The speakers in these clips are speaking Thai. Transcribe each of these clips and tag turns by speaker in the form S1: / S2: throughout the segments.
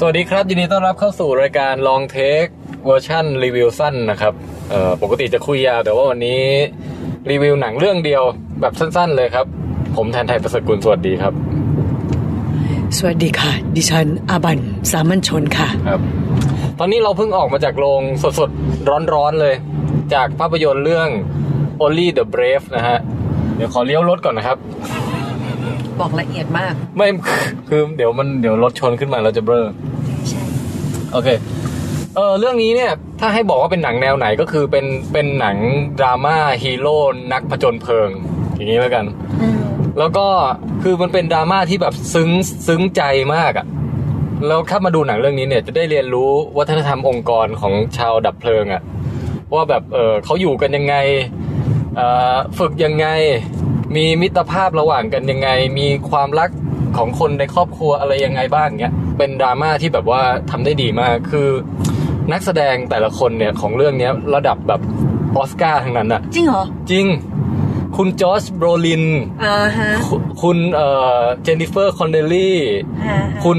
S1: สวัสดีครับ ยินดีต้อนรับเข้าสู่รายการ Long Take เวอร์ชันรีวิวสั้นนะครับเอ่อปกติจะคุยยาวแต่ว่าวันนี้รีวิวหนังเรื่องเดียวแบบสั้นๆ เลยครับ ผมแทนไทยประเสริฐกุลสวัสดีครับ
S2: สวัสดีค่ะ ดิฉันอาบันสามัญชนค่ะ
S1: ครับ ตอนนี้เราเพิ่งออกมาจากโรงสดๆ ร้อนๆเลย จากภาพยนตร์เรื่อง Only the Brave นะฮะ เดี๋ยวขอเลี้ยวรถก่อนนะครับ
S2: บอกละเอียดมาก
S1: ไม่คือเดี๋ยวมันเดี๋ยวรถชนขึ้นมาเราจะเบลอ
S2: ใช่
S1: โอเคเออเรื่องนี้เนี่ยถ้าให้บอกว่าเป็นหนังแนวไหนก็คือเป็นเป็นหนังดราม่าฮีโร่นักผจญเพลิง อย่างนี้แล้วกัน แล้วก็คือมันเป็นดราม่าที่แบบซึ้งซึ้งใจมากอะ่ะแล้วถ้ามาดูหนังเรื่องนี้เนี่ยจะได้เรียนรู้วัฒนธรรมองค์กรของชาวดับเพลิงอะ่ะว่าแบบเออเขาอยู่กันยังไงเอ่อฝึกยังไง มีมิตรภาพระหว่างกันยังไง มีความรักของคนในครอบครัวอะไรยังไงบ้างเนี้ยเป็นดราม่าที่แบบว่าทำได้ดีมากคือนักแสดงแต่ละคนเนี่ยของเรื่องเนี้ยระดับแบบออสการ์ทั้งนั้นอะ
S2: จริงเหรอ
S1: จริง คุณ Josh Brolin
S2: อ่าฮะ
S1: คุคุณเอ่อ Jennifer Connelly คุณ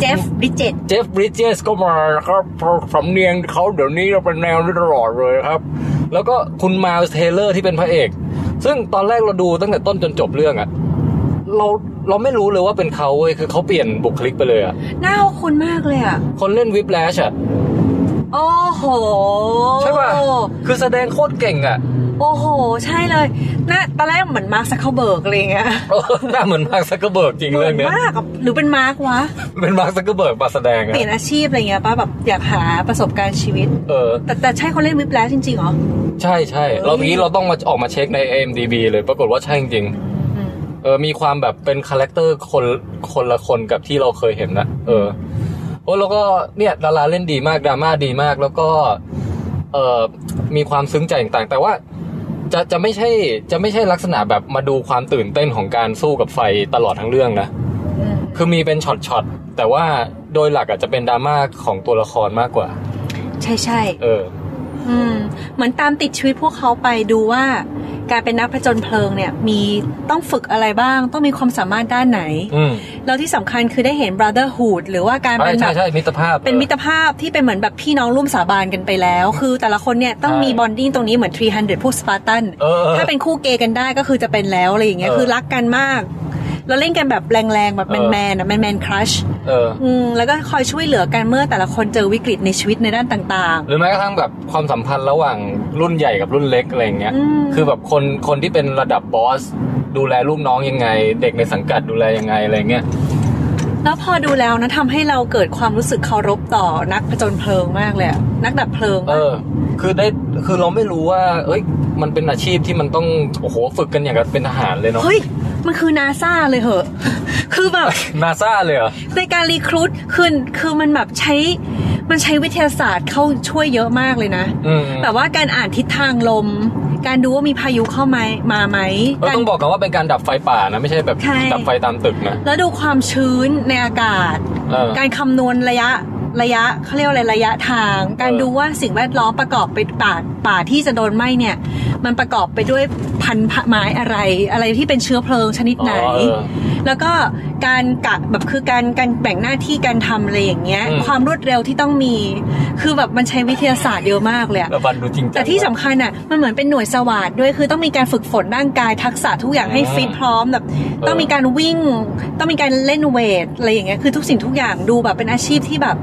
S1: Jeff Bridges Jeff Bridges ก็มานะครับเพราะสำเนียงเขาเดี๋ยวนี้เราเป็นแนวนี้ตลอดเลยครับ แล้วก็คุณ Miles Teller ที่เป็นพระเอก ซึ่งตอนแรกเราดูตั้งแต่ต้นจนจบเรื่องอะเราเราไม่รู้เลยว่าเป็นเขาเว้ยคือเขาเปลี่ยนบุคลิกไปเลยอะ
S2: หน้าคุ้นมากเลยอะ
S1: คนเล่น Whiplash อะ
S2: โอ้โห
S1: ใช่ป่ะ คือแสดงโคตรเก่งอะ
S2: โอ้โห ใช่เลยหน้าตอนแรกเหมือน Mark Zuckerberg อะไรอย่างเงี้ย
S1: เออหน้าเหมือน Mark Zuckerberg จริง
S2: เหมื
S1: เรื่
S2: อ
S1: อนงเนี้ย
S2: มากอะหรือเป็น Mark วะ
S1: เป็น Mark Zuckerberg มาแสดง
S2: เป
S1: อะ
S2: ลี่ยนอาชีพอะไรเงี้ยป่ะแบบอยากหาประสบการณ์ชีวิต
S1: เออ
S2: แต่แต่ใช่เขาเล่น Whiplash จริงๆเหรอ
S1: ใช่ใช่เราเมื่อกี้เราต้องมาออกมาเช็คใน IMDb เลยปรากฏว่าใช่จริง
S2: อืม
S1: ๆเออมีความแบบเป็น character คนคนละคนกับที่เราเคยเห็นนะเออโอ้แล้วก็เนี่ยดาราเล่นดีมากดราม่าดีมากแล้วก็เออมีความซึ้งใจต่างๆ แต่ว่า จะจะไม่ใช่จะไม่ใช่ลักษณะแบบมาดูความตื่นเต้นของการสู้กับไฟตลอดทั้งเรื่องนะ
S2: อืม
S1: คือมีเป็นช็อตๆแต่ว่าโดยหลักอาจจะเป็นดราม่าของตัวละครมากกว่า
S2: ใช่ใช่
S1: เออ
S2: อืม เหมือนตามติดชีวิตพวกเขาไปดูว่า การเป็นนักผจญเพลิงเนี่ยมีต้องฝึกอะไรบ้าง ต้องมีความสามารถด้านไหน
S1: อืม
S2: แล้วที่สำคัญคือได้เห็น brotherhood หรือว่าการ
S1: ใช่
S2: เป็นแบ
S1: ใช่
S2: บ
S1: ใช่มิตรภาพ
S2: เป็นมิตรภาพที่เป็นเหมือนแบบพี่น้องร่วมสาบานกันไปแล้ว คือแต่ละคนเนี่ยต้องมี
S1: ใช่
S2: bonding ตรงนี้เหมือน 300 พวกสปาร์ตัน
S1: เออเออ
S2: ถ้าเป็นคู่เกย์กันได้ก็คือจะเป็นแล้วอะไรอย่างเงี้ย
S1: เออ
S2: คือรักกันมาก แล้วเล่นกันแบบแรงๆ แบบ
S1: เออ
S2: แมนๆอะแมนๆครัช
S1: เออ
S2: อืมแล้วก็คอยช่วยเหลือกันเมื่อแต่ละคนเจอวิกฤตในชีวิตในด้านต่าง
S1: หรือแม้กระทั่งแบบความสัมพันธ์ระหว่างรุ่นใหญ่กับรุ่นเล็กอะไรอย่างเงี้ย
S2: อืม
S1: คือแบบคนคนที่เป็นระดับบอส ดูแลลูกน้องยังไง เด็กในสังกัดดูแลยังไงอะไรเงี้ย
S2: ๆแล้วพอดูแล้วนะทำให้เราเกิดความรู้สึกเคารพต่อนักผจญเพลิงมากเลยอะนักดับเพลิง
S1: เอ
S2: อะ
S1: อคือได้ คือเราไม่รู้ว่า เอ้ย มันเป็นอาชีพที่มันต้อง โอ้โห ฝึกกันอย่างกับเป็นทหารเลยเนาะ
S2: เฮ้ย มันคือนาซาเลยเหอะ คือแบบ
S1: นาซาเลยเหรอ
S2: ในการรีครูดคือคือมันแบบใช้มันใช้วิทยาศาสตร์เข้าช่วยเยอะมากเลยนะ
S1: อืม
S2: แบบว่าการอ่านทิศทางลม การดูว่ามีพายุเข้ามามาไหม
S1: เออ
S2: การ
S1: ต้องบอกกันว่าเป็นการดับไฟป่านะไม่ใช่แบบ
S2: ใช่
S1: ดับไฟตามตึกนะ
S2: แล้วดูความชื้นในอากาศ
S1: เออ
S2: การคำนวณระยะ ระยะเขาเรียกว่าอะไรระยะทาง การ
S1: เออ
S2: ดูว่าสิ่งแวดล้อมประกอบไปป่าป่าที่จะโดนไหม้เนี่ย มันประกอบไปด้วยพันธุ์ไม้อะไร อะไรที่เป็นเชื้อเพลิงชนิดไหน
S1: อ๋อเออ
S2: แล้วก็การกะแบบคือการการแบ่งหน้าที่การทำอะไรอย่างเงี้ย
S1: อืม
S2: ความรวดเร็วที่ต้องมี คือแบบมันใช้วิทยาศาสตร์เยอะมากเลยอะ
S1: แล้วฟันดูจริงจัง
S2: แต่ที่สำคัญอะมันเหมือนเป็นหน่วยสวาดด้วยคือต้องมีการฝึกฝนร่างกายทักษะทุกอย่างให้
S1: อืม
S2: ฟิตพร้อมแบบต้องมีการวิ่ง ต้องมีการเล่นเวทอะไรอย่างเงี้ยคือทุกสิ่งทุกอย่างดูแบบเป็นอาชีพที่แบบ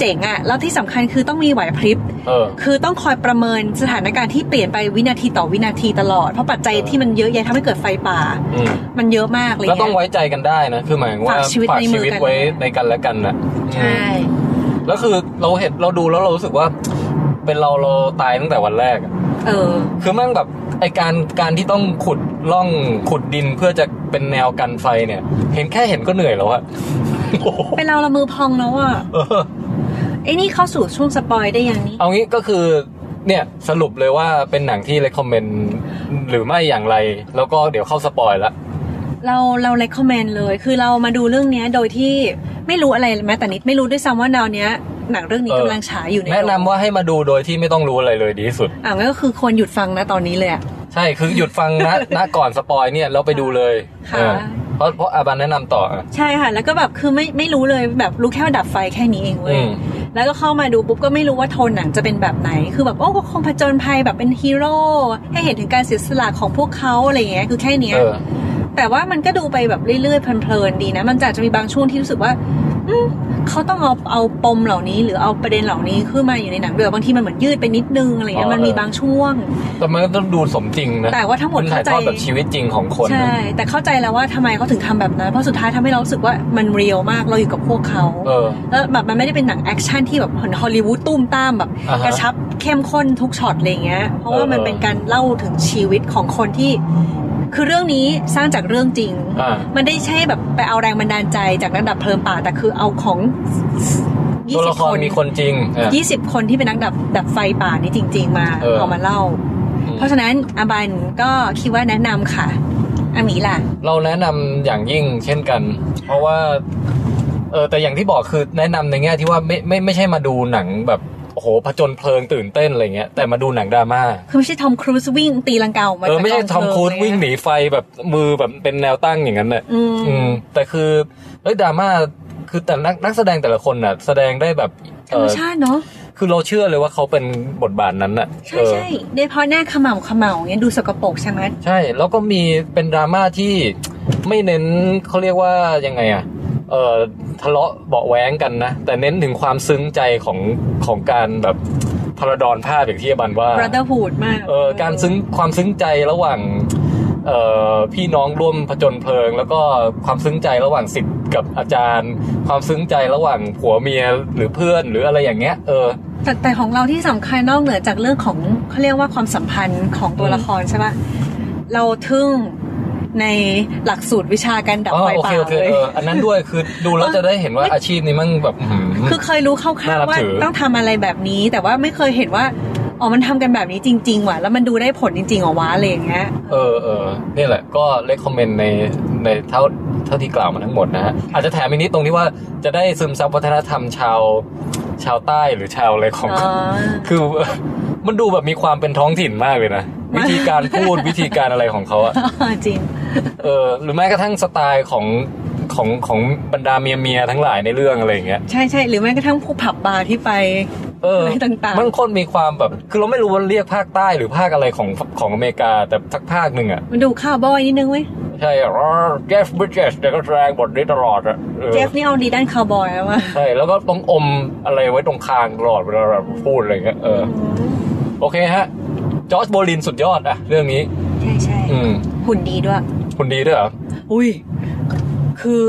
S2: เจ๋งอะแล้วที่สำคัญคือต้องมีไหวพริบ
S1: เออ
S2: คือต้องคอยประเมินสถานการณ์ที่เปลี่ยนไปวินาทีต่อวินาทีตลอด เพราะปัจจัย
S1: เออ
S2: ที่มันเยอะแยะทำให้เกิดไฟป่า
S1: อืม
S2: มันเยอะมากเลย
S1: แล้วต้อง
S2: เนี่ย
S1: ไว้ใจกันได้นะคือหมายถึงว่า
S2: ฝากชีวิตในมือกัน
S1: ไว้ในกันและกันนะ
S2: ใช่
S1: แล้วคือเราเห็นเราดูแล้วเรารู้สึกว่า เป็นเราเราตายตั้งแต่วันแรกอะ
S2: เออ
S1: คือแมั่งแบบไอการการที่ต้องขุดล่องขุดดินเพื่อจะเป็นแนวกันไฟเนี่ย เห็นแค่เห็นก็เหนื่อยแล้วอะโอ้โห
S2: เป็นเราละมือพองแล้วอะ
S1: เออ
S2: ไอ้นี่เข้าสู่ช่วง spoil ได้ยังนี่
S1: เอางี้ก็คือเนี่ยสรุปเลยว่าเป็นหนังที่ recommend หรือไม่อย่างไร แล้วก็เดี๋ยวเข้า spoil ละ
S2: เราเรา recommend เลย คือเรามาดูเรื่องเนี้ยโดยที่ไม่รู้อะไรแม้แต่นิดไม่รู้ด้วยซ้ำว่าดาวเนี้ยหนังเรื่องนี้
S1: เออ
S2: กำลังฉายอยู่ใน
S1: แนะนำ
S2: โรง
S1: ว่าให้มาดูโดยที่ไม่ต้องรู้อะไรเลยดีที่สุด
S2: อ่าก็คือควรหยุดฟังนะตอนนี้เลยอะ
S1: ใช่คือหยุดฟังนะณก่อนสปอยเนี่ยแล้วไปดูเลย
S2: ค่ะ
S1: เออเพราะเพราะอาบันแนะนำต่ออะ
S2: ใช่ค่ะ แล้วก็แบบคือไม่ไม่รู้เลยแบบรู้แค่ว่าดับไฟแค่นี้เองเว้
S1: อื
S2: ย
S1: ม
S2: แล้วก็เข้ามาดูปุ๊บก็ไม่รู้ว่าโทนหนังจะเป็นแบบไหน คือแบบโอ้ก็คงผจญภัยแบบเป็นฮีโร่ให้เห็นถึงการเสียสละของพวกเขาอะไรอย่างเงี้ยคือแค่เนี้ย
S1: เออ
S2: แต่ว่ามันก็ดูไปแบบเรื่อยๆเพลินๆดีนะ มันจะจะมีบางช่วงที่รู้สึกว่าอืม เขาต้องเอาเอาปมเหล่านี้ หรือเอาประเด็นเหล่านี้ขึ้นมาอยู่ในหนังด้วยบางทีมันเหมือนยืดไปนิดนึงอะไรเงี้ย
S1: อ๋อ
S2: มันมี
S1: เออ
S2: บางช่วง
S1: แต่มันก็ต้องดูสมจริงนะ
S2: แต่ว่าทั้งหมด
S1: นถ่าย
S2: เข้าใจ
S1: ทอดแบบชีวิตจริงของคน
S2: ใช่
S1: นะ
S2: แต่เข้าใจแล้วว่าทำไมเขาถึงทำแบบนั้นเพราะสุดท้ายทำให้เรารู้สึกว่ามัน real มากเราอยู่กับพวกเขา
S1: เออ
S2: แล้วแบบมันไม่ได้เป็นหนังแอคชั่นที่แบบเหมือนฮอลลีวูดตุ้มตามแบบ
S1: อ่าฮะ
S2: กระชับเข้มข้นทุกช็อตอะไรเงี้ยเพราะว่า
S1: เออ
S2: มันเป็นการเล่าถึงชีวิตของคนที่ คือเรื่องนี้สร้างจากเรื่องจริง
S1: อ่า
S2: มันได้ใช่แบบไปเอาแรงบันดาลใจจากนักดับเพลิงป่า แต่คือเอาของยี่
S1: ตัว
S2: สิ
S1: ละ
S2: บ
S1: ค
S2: ค
S1: ร
S2: น
S1: มีคนจริงอะ
S2: ยี่สิบคนที่เป็นนักดับดับไฟป่านี่จริง ๆ มา
S1: เออ
S2: เอามาเล่า
S1: อืม
S2: เพราะฉะนั้นอาบันก็คิดว่าแนะนำค่ะอาหมีล่ะ
S1: เราแนะนำอย่างยิ่งเช่นกัน เพราะว่าเออแต่อย่างที่บอกคือแนะนำในแง่ที่ว่าไม่ไม่ไม่ใช่มาดูหนังแบบ โอ้โหผจญเพลิงตื่นเต้นอะไรเงี้ยแต่มาดูหนังดราม่า
S2: คือไม่ใช่ทอมครูซวิ่งตีลังกาออกมา
S1: เออไม่ใช่
S2: จาก
S1: ทอม
S2: กง
S1: ครูซ
S2: เพลิ
S1: วิ่งหนีไฟแบบมือแบบเป็นแนวตั้งอย่างนั้นน่ะ
S2: อืม
S1: อืมแต่คือเฮ้ยดราม่าคือแต่นักนักแสดงแต่ละคนน่ะ แสดงได้แบบ
S2: ธรรมชาติเนาะ
S1: คือเราเชื่อเลยว่าเขาเป็นบทบาทนั้นน่ะ
S2: ใช่
S1: เออ
S2: ใช่โดยเฉพาะหน้าเขม่าเขม่าเงี้ยดูสกปรกใช่ไหม
S1: ใช่ แล้วก็มีเป็นดราม่าที่ไม่เน้นเขาเรียกว่ายังไงอะเออ ทะเลาะเบาะแว้งกันนะ แต่เน้นถึงความซึ้งใจของของการแบบพาราดอนภาพอย่างที่อบันว่า
S2: brotherhood มาก
S1: เออการซึ้งความซึ้งใจระหว่างเอ่อพี่น้องร่วมผจญเพลิง แล้วก็ความซึ้งใจระหว่างสิทธิ์กับอาจารย์ ความซึ้งใจระหว่างผัวเมียหรือเพื่อนหรืออะไรอย่างเงี้ยเออ
S2: แต่แต่ของเราที่สำคัญนอกเหนือจากเรื่องของเขาเรียกว่าความสัมพันธ์ของตัว
S1: อืม
S2: ละครใช่ปะเราทึ่ง ในหลักสูตรวิชาการดับ
S1: อ๋อ
S2: ไฟ
S1: โอ
S2: ป่า
S1: เคโอเค
S2: เลย
S1: เอออันนั้นด้วยคือดูแล้วจะได้เห็นว่าอาชีพนี้มันแบบอื้อหือ
S2: คือเคยรู้คร่า
S1: น่าวรัก
S2: ๆว่า
S1: ถือ
S2: ต้องทำอะไรแบบนี้ แต่ว่าไม่เคยเห็นว่าอ๋อ มันทำกันแบบนี้จริง ๆ ว่ะ แล้วมันดูได้ผลจริงๆเหรอวะอะไรอย่างเงี้ย
S1: เออเออนี่แหละ ก็เลคคอมเมนต์ในในเท่าเท่าที่กล่าวมาทั้งหมดนะฮะ อาจจะแถมอีกนิดตรงที่ว่าจะได้ซึมซับวัฒนธรรมชาวชาวใต้หรือชาวอะไรของ
S2: อ๋อ
S1: คือมันดูแบบมีความเป็นท้องถิ่นมากเลยนะ วิธีการพูดวิธีการอะไรของเขาอะ
S2: จริง
S1: เออหรือแม้กระทั่งสไตล์ของของของบรรดาเมียเมียๆทั้งหลายในเรื่องอะไรอย่างเงี้ย
S2: ใช่ใช่หรือแม้กระทั่งพวกผับบาร์ที่ไป
S1: เออ
S2: อะไรต่างๆ
S1: มันคนมีความแบบ คือเราไม่รู้ว่าเรียกภาคใต้หรือภาคอะไรของของอเมริกาแต่สักภาคหนึ่งอะ
S2: มันดูคาวบอยนิดนึงเว้ย
S1: ใช่ Jeff Bridges ก็แสดงบทนี้ตลอดอะออ
S2: เจฟนี่เอาดีด้านคาวบอยแล้วว่ะ
S1: ใช่แล้วก็ต้องอมอะไรไว้ตรงคางตลอดเวลาแบบพูดอะไรเงี้ยเออโอเคฮะ Josh Brolin สุดยอดอะเรื่องนี้
S2: ใช่ใช่
S1: อืม
S2: หุ่นดีด้วย
S1: หุ่นดีด้วยเหรอ
S2: อุ้ย คือ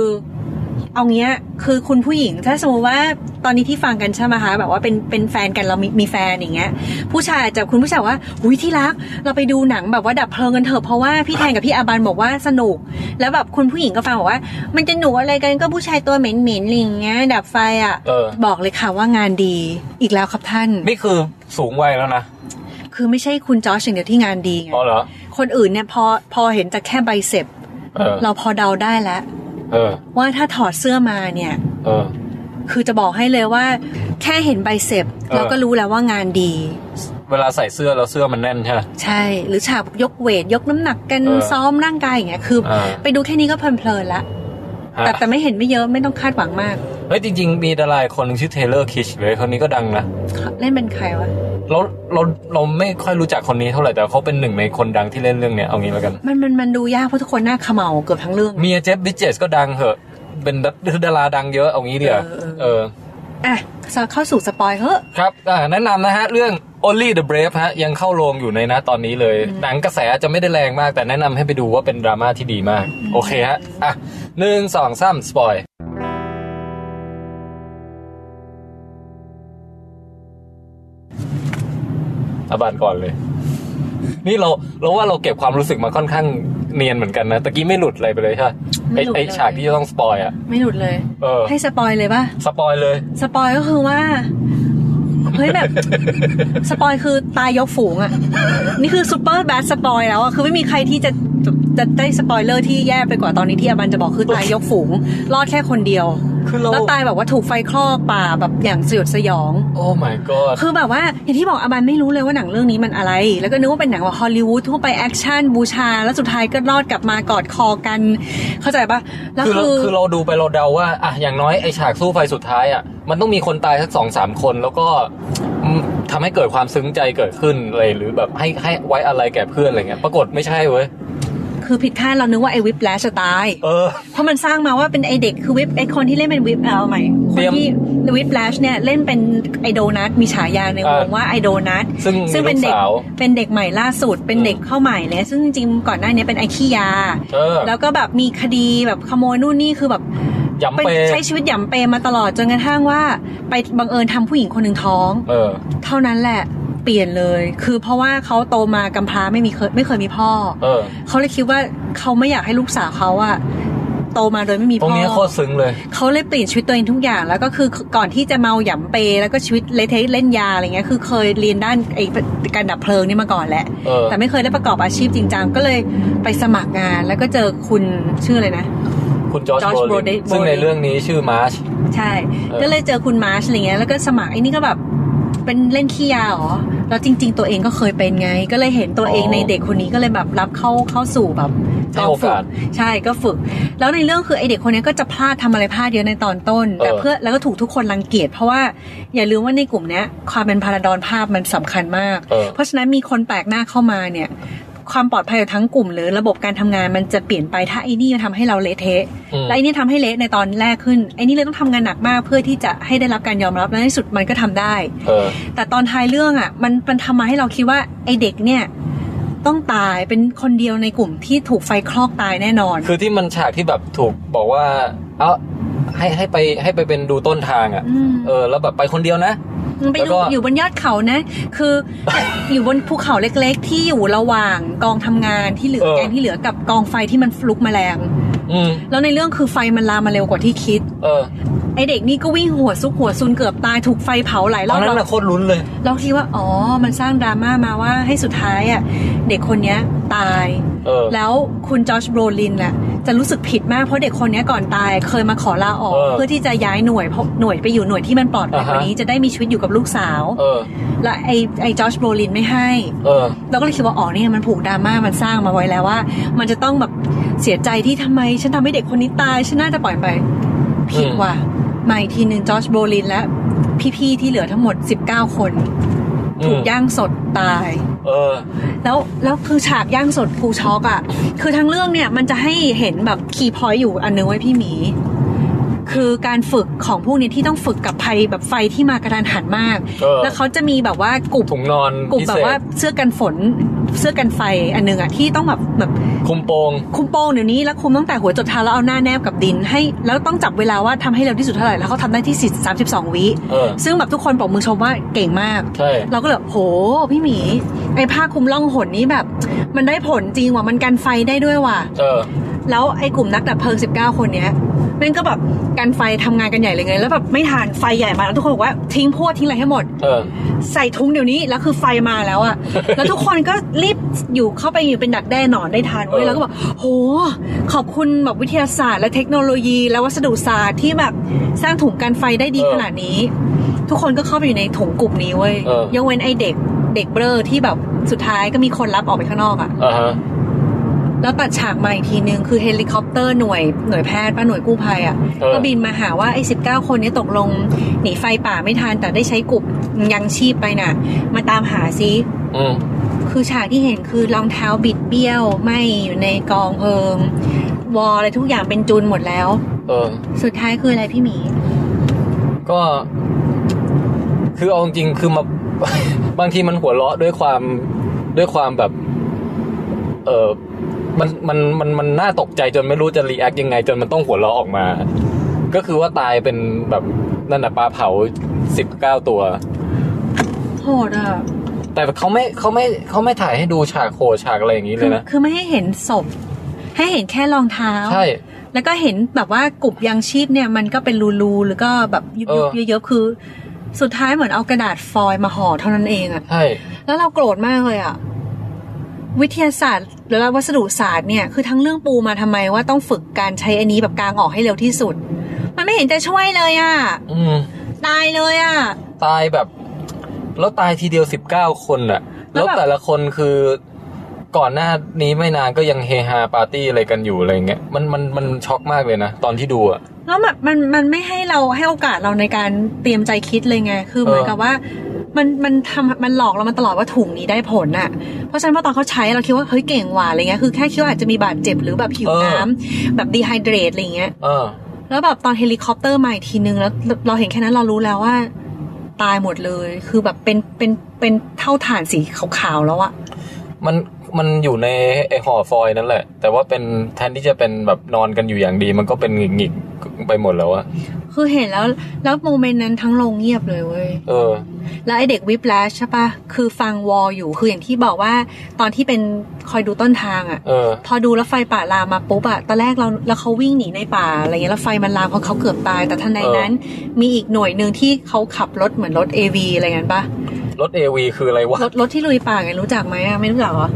S2: เอาเงี้ย คือคุณผู้หญิง ถ้าสมมติว่าตอนนี้ที่ฟังกันใช่ไหมคะแบบว่าเป็นเป็นแฟนกันเรามีมีแฟนอย่างเงี้ย ผู้ชายอาจจะคุณผู้ชายว่าอุ้ยที่รัก เราไปดูหนังแบบว่าดับเพลิงกันเถอะเพราะว่าพี่แทนกับพี่อาบันบอกว่าสนุก แล้วแบบคุณผู้หญิงก็ฟังบอกว่า มันจะหนูอะไรกันก็ผู้ชายตัวเหม็นเหม็นๆอะไรอย่างเงี้ยดับไฟอะ
S1: เออ
S2: บอกเลยค่ะว่างานดีอีกแล้วครับท่าน
S1: นี่คือสูงวัยแล้วนะ
S2: คือไม่ใช่คุณจอชอย่างเดียวที่งานดีไง
S1: อ๋อเหรอ
S2: คนอื่นเนี่ยพอพอเห็นจากแค่ biceps เอ
S1: อ
S2: เราพอเดาได้แล้ว
S1: เออ
S2: ว่าถ้าถอดเสื้อมาเนี่ย
S1: เออ
S2: คือจะบอกให้เลยว่า แค่เห็น biceps เอ
S1: อ
S2: เราก็รู้แล้วว่างานดี
S1: เวลาใส่เสื้อแล้วเสื้อมันแน่นใช่ไหม
S2: ใช่ หรือฉากยก weight ยกน้ำหนักกัน
S1: เออ
S2: ซ้อมร่างกายอย่างเงี้ยคือ
S1: เออ
S2: ไปดูแค่นี้ก็เพลินๆละ
S1: ฮะ
S2: แต่แต่ไม่เห็นไม่เยอะไม่ต้องคาดหวังมาก
S1: เฮ้ยจริง ๆ มีดาราคนหนึงชื่อ Taylor Kitsch เลยคนนี้ก็ดังนะ
S2: เล่นเป็นใครวะ
S1: เราเราเราไม่ค่อยรู้จักคนนี้เท่าไหร่แต่เขาเป็นหนึ่งในคนดังที่เล่นเรื่องเนี้ยเอางี้แล้วกัน
S2: มันมันมันดูยากเพราะทุกคนหน้าเขมเหลาเกือบทั้งเรื่อง
S1: เมีย Jeff Bridges ก็ดังเหอะ เป็นดาราดังเยอะเอางี้เดียว
S2: เออเออ
S1: เออ
S2: อะเข้าสู่ spoil เฮ้อะ
S1: ครับอ่าแนะนำนะฮะเรื่อง Only the Brave ฮะยังเข้าโรงอยู่ในนะตอนนี้เลย หนังกระแสจะไม่ได้แรงมากแต่แนะนำให้ไปดูว่าเป็นดราม่าที่ดีมาก โอเคฮะ อะหนึ่งสองสาม spoilอาบันก่อนเลย นี่เราเราว่าเราเก็บความรู้สึกมาค่อนข้าง เนียนเหมือนกันนะตะกี้ไม่หลุดอะไรไปเลยใช่ปะ
S2: ไม่
S1: ไอ
S2: หลุด
S1: ไอ
S2: เลย
S1: ฉากที่จะต้อง spoil อะ
S2: ไม่หลุดเลย
S1: เออ
S2: ให้ spoil เลยป่ะ
S1: spoil เลย
S2: spoil ก็คือว่า เฮ้ยแบบ spoil คือตายยกฝูงอะ่ะนี่คือ super bad spoil แล้วอะคือไม่มีใครที่จะ จะได้สปอยเลอร์ที่แย่ไปกว่าตอนนี้ที่อาบันจะบอกคือตายยกฝูง รอดแค่คนเดียว
S1: คือเรา
S2: แล้วตายแบบว่าถูกไฟคลอกป่าแบบอย่างสยดสยอง
S1: oh my god
S2: คือแบบว่าอย่างที่บอกอาบันไม่รู้เลยว่าหนังเรื่องนี้มันอะไร แล้วก็นึกว่าเป็นหนังว่าฮอลลีวูดทั่วไปแอคชั่นบูชา แล้วสุดท้ายก็รอดกลับมากอดคอกัน เข้าใจปะแล้ว
S1: คือเรา
S2: คือ
S1: คือเราดูไปเราเดาว่าอะอย่างน้อยไอฉากสู้ไฟสุดท้ายอะมันต้องมีคนตายสักสองสามคนแล้วก็อืมทำให้เกิดความซึ้งใจเกิดขึ้นเลยหรือแบบให้ให้ไว้อะไรแก่เพื่อนอะไรเงี้ยปรากฏไม่ใช่เว้ย
S2: คือผิดคาดเรานึกว่าไอ้ Whiplash จะตาย
S1: เออ
S2: เพราะมันสร้างมาว่าเป็นไอเด็กคือวิปไอคนที่เล่นเป็นวิปเอาใหม่ค
S1: เตรี
S2: น
S1: ยม
S2: ที่ Whiplash เนี่ยเล่นเป็นไอโดนัทมีฉายาในวง
S1: อ่า
S2: ว่าไอโดนัท
S1: ซึ่ง
S2: ซึ่งเป็น
S1: มีลู
S2: เด็
S1: ก
S2: ก
S1: สาว
S2: เป็นเด็กใหม่ล่าสุดเป็นเด็กเข้าใหม่เลยซึ่งจริงๆก่อนหน้านี้เป็นไอขี้ยา
S1: เออ
S2: แล้วก็แบบมีคดีแบบขโมยนู่นนี่คือแบบ
S1: ยำ
S2: เป็น
S1: เป
S2: ใช้ชีวิตหยำเปมาตลอดจนกระทั่งว่า ไปบังเอิญทำผู้หญิงคนหนึ่งท้อง
S1: เออ
S2: เท่านั้นแหละ เปลี่ยนเลย คือเพราะว่าเขาโตมากำพร้าไม่มีเคยไม่เคยมีพ่อ
S1: เออ
S2: เขาเลยคิดว่าเขาไม่อยากให้ลูกสาวเขาอะโตมาโดยไม่มี
S1: ตรง
S2: พ่อ
S1: นี้โคตรซึ้งเลย
S2: เขาเลยเปลี่ยนชีวิตตัวเองทุกอย่าง แล้วก็คือก่อนที่จะเมาหยำเปแล้วก็ชีวิตเละเทะเล่นยาอะไรเงี้ยคือเคยเรียนด้านไอ้การดับเพลิงนี่มาก่อนแหละ
S1: เออ
S2: แต่ไม่เคยได้ประกอบอาชีพจริงจังก็เลยไปสมัครงานแล้วก็เจอคุณชื่ออะไรนะ
S1: คุณจอร์จ
S2: George
S1: โบลิน
S2: Brolin
S1: ซึ่งในเรื่องนี้ชื่อมาร์ช
S2: ใช่
S1: เออ
S2: ก็เลยเจอคุณมาร์ชอะไรเงี้ย แล้วก็สมัครไอ้นี่ก็แบบ เป็นเล่นขี้ยาเหรอแล้วจริง ๆ ตัวเองก็เคยเป็นไง ก็เลยเห็นตัวเองในเด็กคนนี้ก็เลยแบบรับเข้าเข้าสู่แบบ
S1: ให้โอกาส
S2: ใช่ก็ฝึก แล้วในเรื่องคือไอเด็กคนนี้ก็จะพลาดทำอะไรพลาดเยอะในตอนต้น แต่
S1: เออ
S2: เพื่อแล้วก็ถูกทุกคนรังเกียจเพราะว่าอย่าลืมว่าในกลุ่มเนี้ยความเป็นพาราดอนภาพมันสำคัญมาก
S1: เออ
S2: เพราะฉะนั้นมีคนแปลกหน้าเข้ามาเนี่ย ความปลอดภัยของทั้งกลุ่ม หรือระบบการทำงานมันจะเปลี่ยนไปถ้าไอ้นี่มันทำให้เราเละเทะ
S1: อืม
S2: และไอ้นี่ทำให้เละในตอนแรกขึ้นไอ้นี่เลยต้องทำงานหนักมากเพื่อที่จะให้ได้รับการยอมรับและในที่สุดมันก็ทำได้
S1: เออ
S2: แต่ตอนท้ายเรื่องอะ มันมันทำมาให้เราคิดว่าไอ้เด็กเนี่ยต้องตายเป็นคนเดียวในกลุ่มที่ถูกไฟคลอกตายแน่นอน
S1: คือที่มันฉากที่แบบถูกบอกว่า เอาให้ให้ไปให้ไปเป็นดูต้นทางอะ
S2: ม
S1: เออ แล้วแบบไปคนเดียวนะ
S2: มัน ไป
S1: แล้ว
S2: ดู
S1: ก็
S2: อยู่บนยอดเขานะ คือ อยู่บนภูเขาเล็กๆ ที่อยู่ระหว่างกองทำงานที่เหลือ
S1: เออ
S2: แกงที่เหลือกับกองไฟที่มันฟลุกแมลง
S1: อืม
S2: แล้วในเรื่องคือไฟมันลามมาเร็วกว่าที่คิด
S1: เออ
S2: ไอเด็กนี่ก็วิ่งหัวซุกหัวซุนเกือบตายถูกไฟเผาหลายร
S1: ตอ
S2: อนบ
S1: นั้น
S2: เรา
S1: น่ะโคตรลุ้นเลย
S2: เราคิดว่าอ๋อมันสร้างดราม่ามาว่าให้สุดท้ายอะเด็กคนเนี้ยตาย
S1: เออ
S2: แล้วคุณจอชโบรลินน่ะ จะรู้สึกผิดมากเพราะเด็กคนเนี้ยก่อนตายเคยมาขอลาออก
S1: เออ
S2: เพื่อที่จะย้ายหน่วยเพราะหน่วยไปอยู่หน่วยที่มันปลอดภัย
S1: อ่าฮะ
S2: กว่านี้จะได้มีชีวิตอยู่กับลูกสาว
S1: เออ
S2: และไอไอจอชโบรลินไม่ให้
S1: เออ
S2: เราก็เลยคิดว่าอ๋อเนี่ยมันผูกดราม่ามันสร้างมาไว้แล้วว่า มันจะต้องแบบเสียใจที่ทำไมฉันทำให้เด็กคนนี้ตายฉันน่าจะปล่อยไปผิด
S1: อืม
S2: ว่ะมาอีกทีหนึ่งจอชโบรลินและพี่ๆที่เหลือทั้งหมด 19 คน ถูกย่างสดตาย
S1: เออ
S2: แล้วแล้วคือฉากย่างสดกูช็อกอะ่ะ คือทั้งเรื่องเนี่ยมันจะให้เห็นแบบคีย์พอยต์อยู่อันนึงไว้พี่หมี คือการฝึกของพวกนี้ที่ต้องฝึกกับภัยแบบไฟที่มากระทันหันมาก
S1: เออ
S2: แล้วเขาจะมีแบบว่ากลุ่ม
S1: ถุงนอน
S2: กลุ่ม
S1: พิ
S2: แบ
S1: เศ
S2: บว่า
S1: ษ
S2: เสื้อกันฝน เสื้อกันไฟอันนึงอะที่ต้องแบบแบบ
S1: คุมโปง
S2: คุมโป้งเดี๋ยวนี้แล้วคุมตั้งแต่หัวจดเท้าแล้วเอาหน้าแนบกับดิน ให้แล้วต้องจับเวลาว่าทำให้เร็วที่สุดเท่าไหร่แล้วเขาทำได้ที่ 4 32 วิ
S1: เออ
S2: ซึ่งแบบทุกคนบอกมือชมว่าเก่งมาก
S1: ใช่
S2: เราก็เลยแบบโหพี่หมีไอ้ผ้าคลุมล่องหนนี้แบบ มันได้ผลจริงว่ะมันกันไฟได้ด้วยว่ะ
S1: เออ
S2: แล้วไอ้กลุ่มนักดับเพลิง 19 คนเนี้ยแม่งก็แบบกันไฟทำงานกันใหญ่เลยไง แล้วแบบไม่ทานไฟใหญ่มาแล้วทุกคนบอกว่าทิ้งพวดทิ้งอะไรให้หมด
S1: เออ
S2: ใส่ถุงเดี๋ยวนี้แล้วคือไฟมาแล้วอะแล้วทุกคนก็รีบอยู่เข้าไปอยู่เป็นดักแด้หนอนได้ทันเว้ย
S1: เออ
S2: แล้วก็บอกโห ขอบคุณแบบวิทยาศาสตร์และเทคโนโลยีและวัสดุศาสตร์ที่แบบสร้างถุงกันไฟได้ดีขนาดนี้ ทุกคนก็เข้าไปอยู่ในถุงกลุ่มนี้เว้ย
S1: เออ
S2: ยกเว้นไอเด็กเด็กเบลอที่แบบสุดท้ายก็มีคนรับออกไปข้างนอกอะ
S1: อ่าฮะ
S2: แล้วตัดฉากมาอีกทีนึงคือเฮลิคอปเตอร์หน่วยหน่วยแพทย์ป้าหน่วยกู้ภัยอะ
S1: เออ
S2: ก็บินมาหาว่าไอ้สิบเก้าคนนี้ตกลงหนีไฟป่าไม่ทันแต่ได้ใช้กลุ่มยังชีพไปน่ะ มาตามหาซิ
S1: อืม
S2: คือฉากที่เห็นคือรองเท้าบิดเบี้ยวไหมอยู่ในกองเพลิง วอลอะไรทุกอย่างเป็นจุนหมดแล้ว
S1: เออ
S2: สุดท้ายคืออะไรพี่หมี
S1: ก็ คือเอาจริงๆคือมาบางทีมันหัวเราะด้วยความด้วยความแบบ เออมันมันมันมันน่าตกใจจนไม่รู้จะรีแอคยังไง จนมันต้องหัวเราะออกมา ก็คือว่าตายเป็นแบบนั่นแหะปลาเผาสิบเก้าตัว
S2: โหดอะ
S1: แต่เขาไม่เขาไม่เขาไม่ถ่ายให้ดูฉากโหดฉากอะไรอย่างนี้เล
S2: คือย
S1: นะ
S2: คือไม่ให้เห็นศพ ให้เห็นแค่รองเท้า
S1: ใช่
S2: แล้วก็เห็นแบบว่ากลุ่มยังชีพเนี่ยมันก็เป็นรูๆหรือก็แบบยุบ
S1: เออ
S2: ๆเยอะๆคือ สุดท้ายเหมือนเอากระดาษฟอยล์มาห่อเท่านั้นเองอะ
S1: ใช่
S2: แล้วเราโกรธมากเลยอะวิทยาศาสตร์ หรือว่าวัสดุศาสตร์เนี่ยคือทั้งเรื่องปูมาทำไมว่าต้องฝึกการใช้อันนี้แบบกางออกให้เร็วที่สุด มันไม่เห็นจะช่วยเลยอะ
S1: อืม
S2: ตายเลยอะ
S1: ตายแบบ แล้วตายทีเดียวสิบเก้าคนอะ
S2: แล้
S1: แล้วว
S2: แบบ
S1: แต่ละคนคือก่อนหน้านี้ไม่นานก็ยังเฮฮาปาร์ตี้อะไรกันอยู่อะไรเงี้ยมันมันมันช็อกมากเลยนะ ตอนที่ดูอะ
S2: แล้วแบบมันมันไม่ให้เราให้โอกาสเราในการเตรียมใจคิดเลยไง คือเหมือน
S1: เออ
S2: กับว่ามันมันทำมันหลอกเรามาตลอดว่าถุงนี้ได้ผลน่ะเพราะฉะนั้นพอตอนเขาใช้เราคิดว่าเฮ้ยเก่งว่ะอะไรเงี้ยคือแค่คิดว่าอาจจะมีบาดเจ็บหรือแบบหิวน้ำแบบ dehydrate อะไรเงี้ย
S1: เออ
S2: แล้วแบบตอนเฮลิคอปเตอร์มาอีกทีนึงแล้วเราเห็นแค่นั้นเรารู้แล้วว่า ตายหมดเลย คือแบบเป็นเป็นเป็นเถ้าถ่านสีขาวๆแล้วอะ
S1: มันมันอยู่ในไอห่อฟอยล์นั่นแหละ แต่ว่าเป็นแทนที่จะเป็นแบบนอนกันอยู่อย่างดี มันก็เป็นหงิกหงิกๆไปหมดแล้วอะ
S2: คือเห็นแล้วแล้ว moment นั้นทั้งโรงเงียบเลยเว้ย
S1: เออ
S2: แล้วไอเด็ก Whiplash ใช่ปะคือฟังวออยู่คืออย่างที่บอกว่า ตอนที่เป็นคอยดูต้นทางอะ
S1: เออ
S2: พอดูแล้วไฟป่าลามมาปุ๊บอะตอนแรกเราแล้วเขาวิ่งหนีในป่าอะไรเงี้ยแล้วไฟมันลามเพราะเขาเกือบตาย แต่ทันใดนั้น มีอีกหน่วยหนึ่งที่เขาขับรถเหมือนรถ AV อะไรเงี้ยปะ
S1: รถเอวีคืออะไรวะ
S2: รถรถที่ลุยป่าไงรู้จักไหมอะไม่รู้จักเหรอ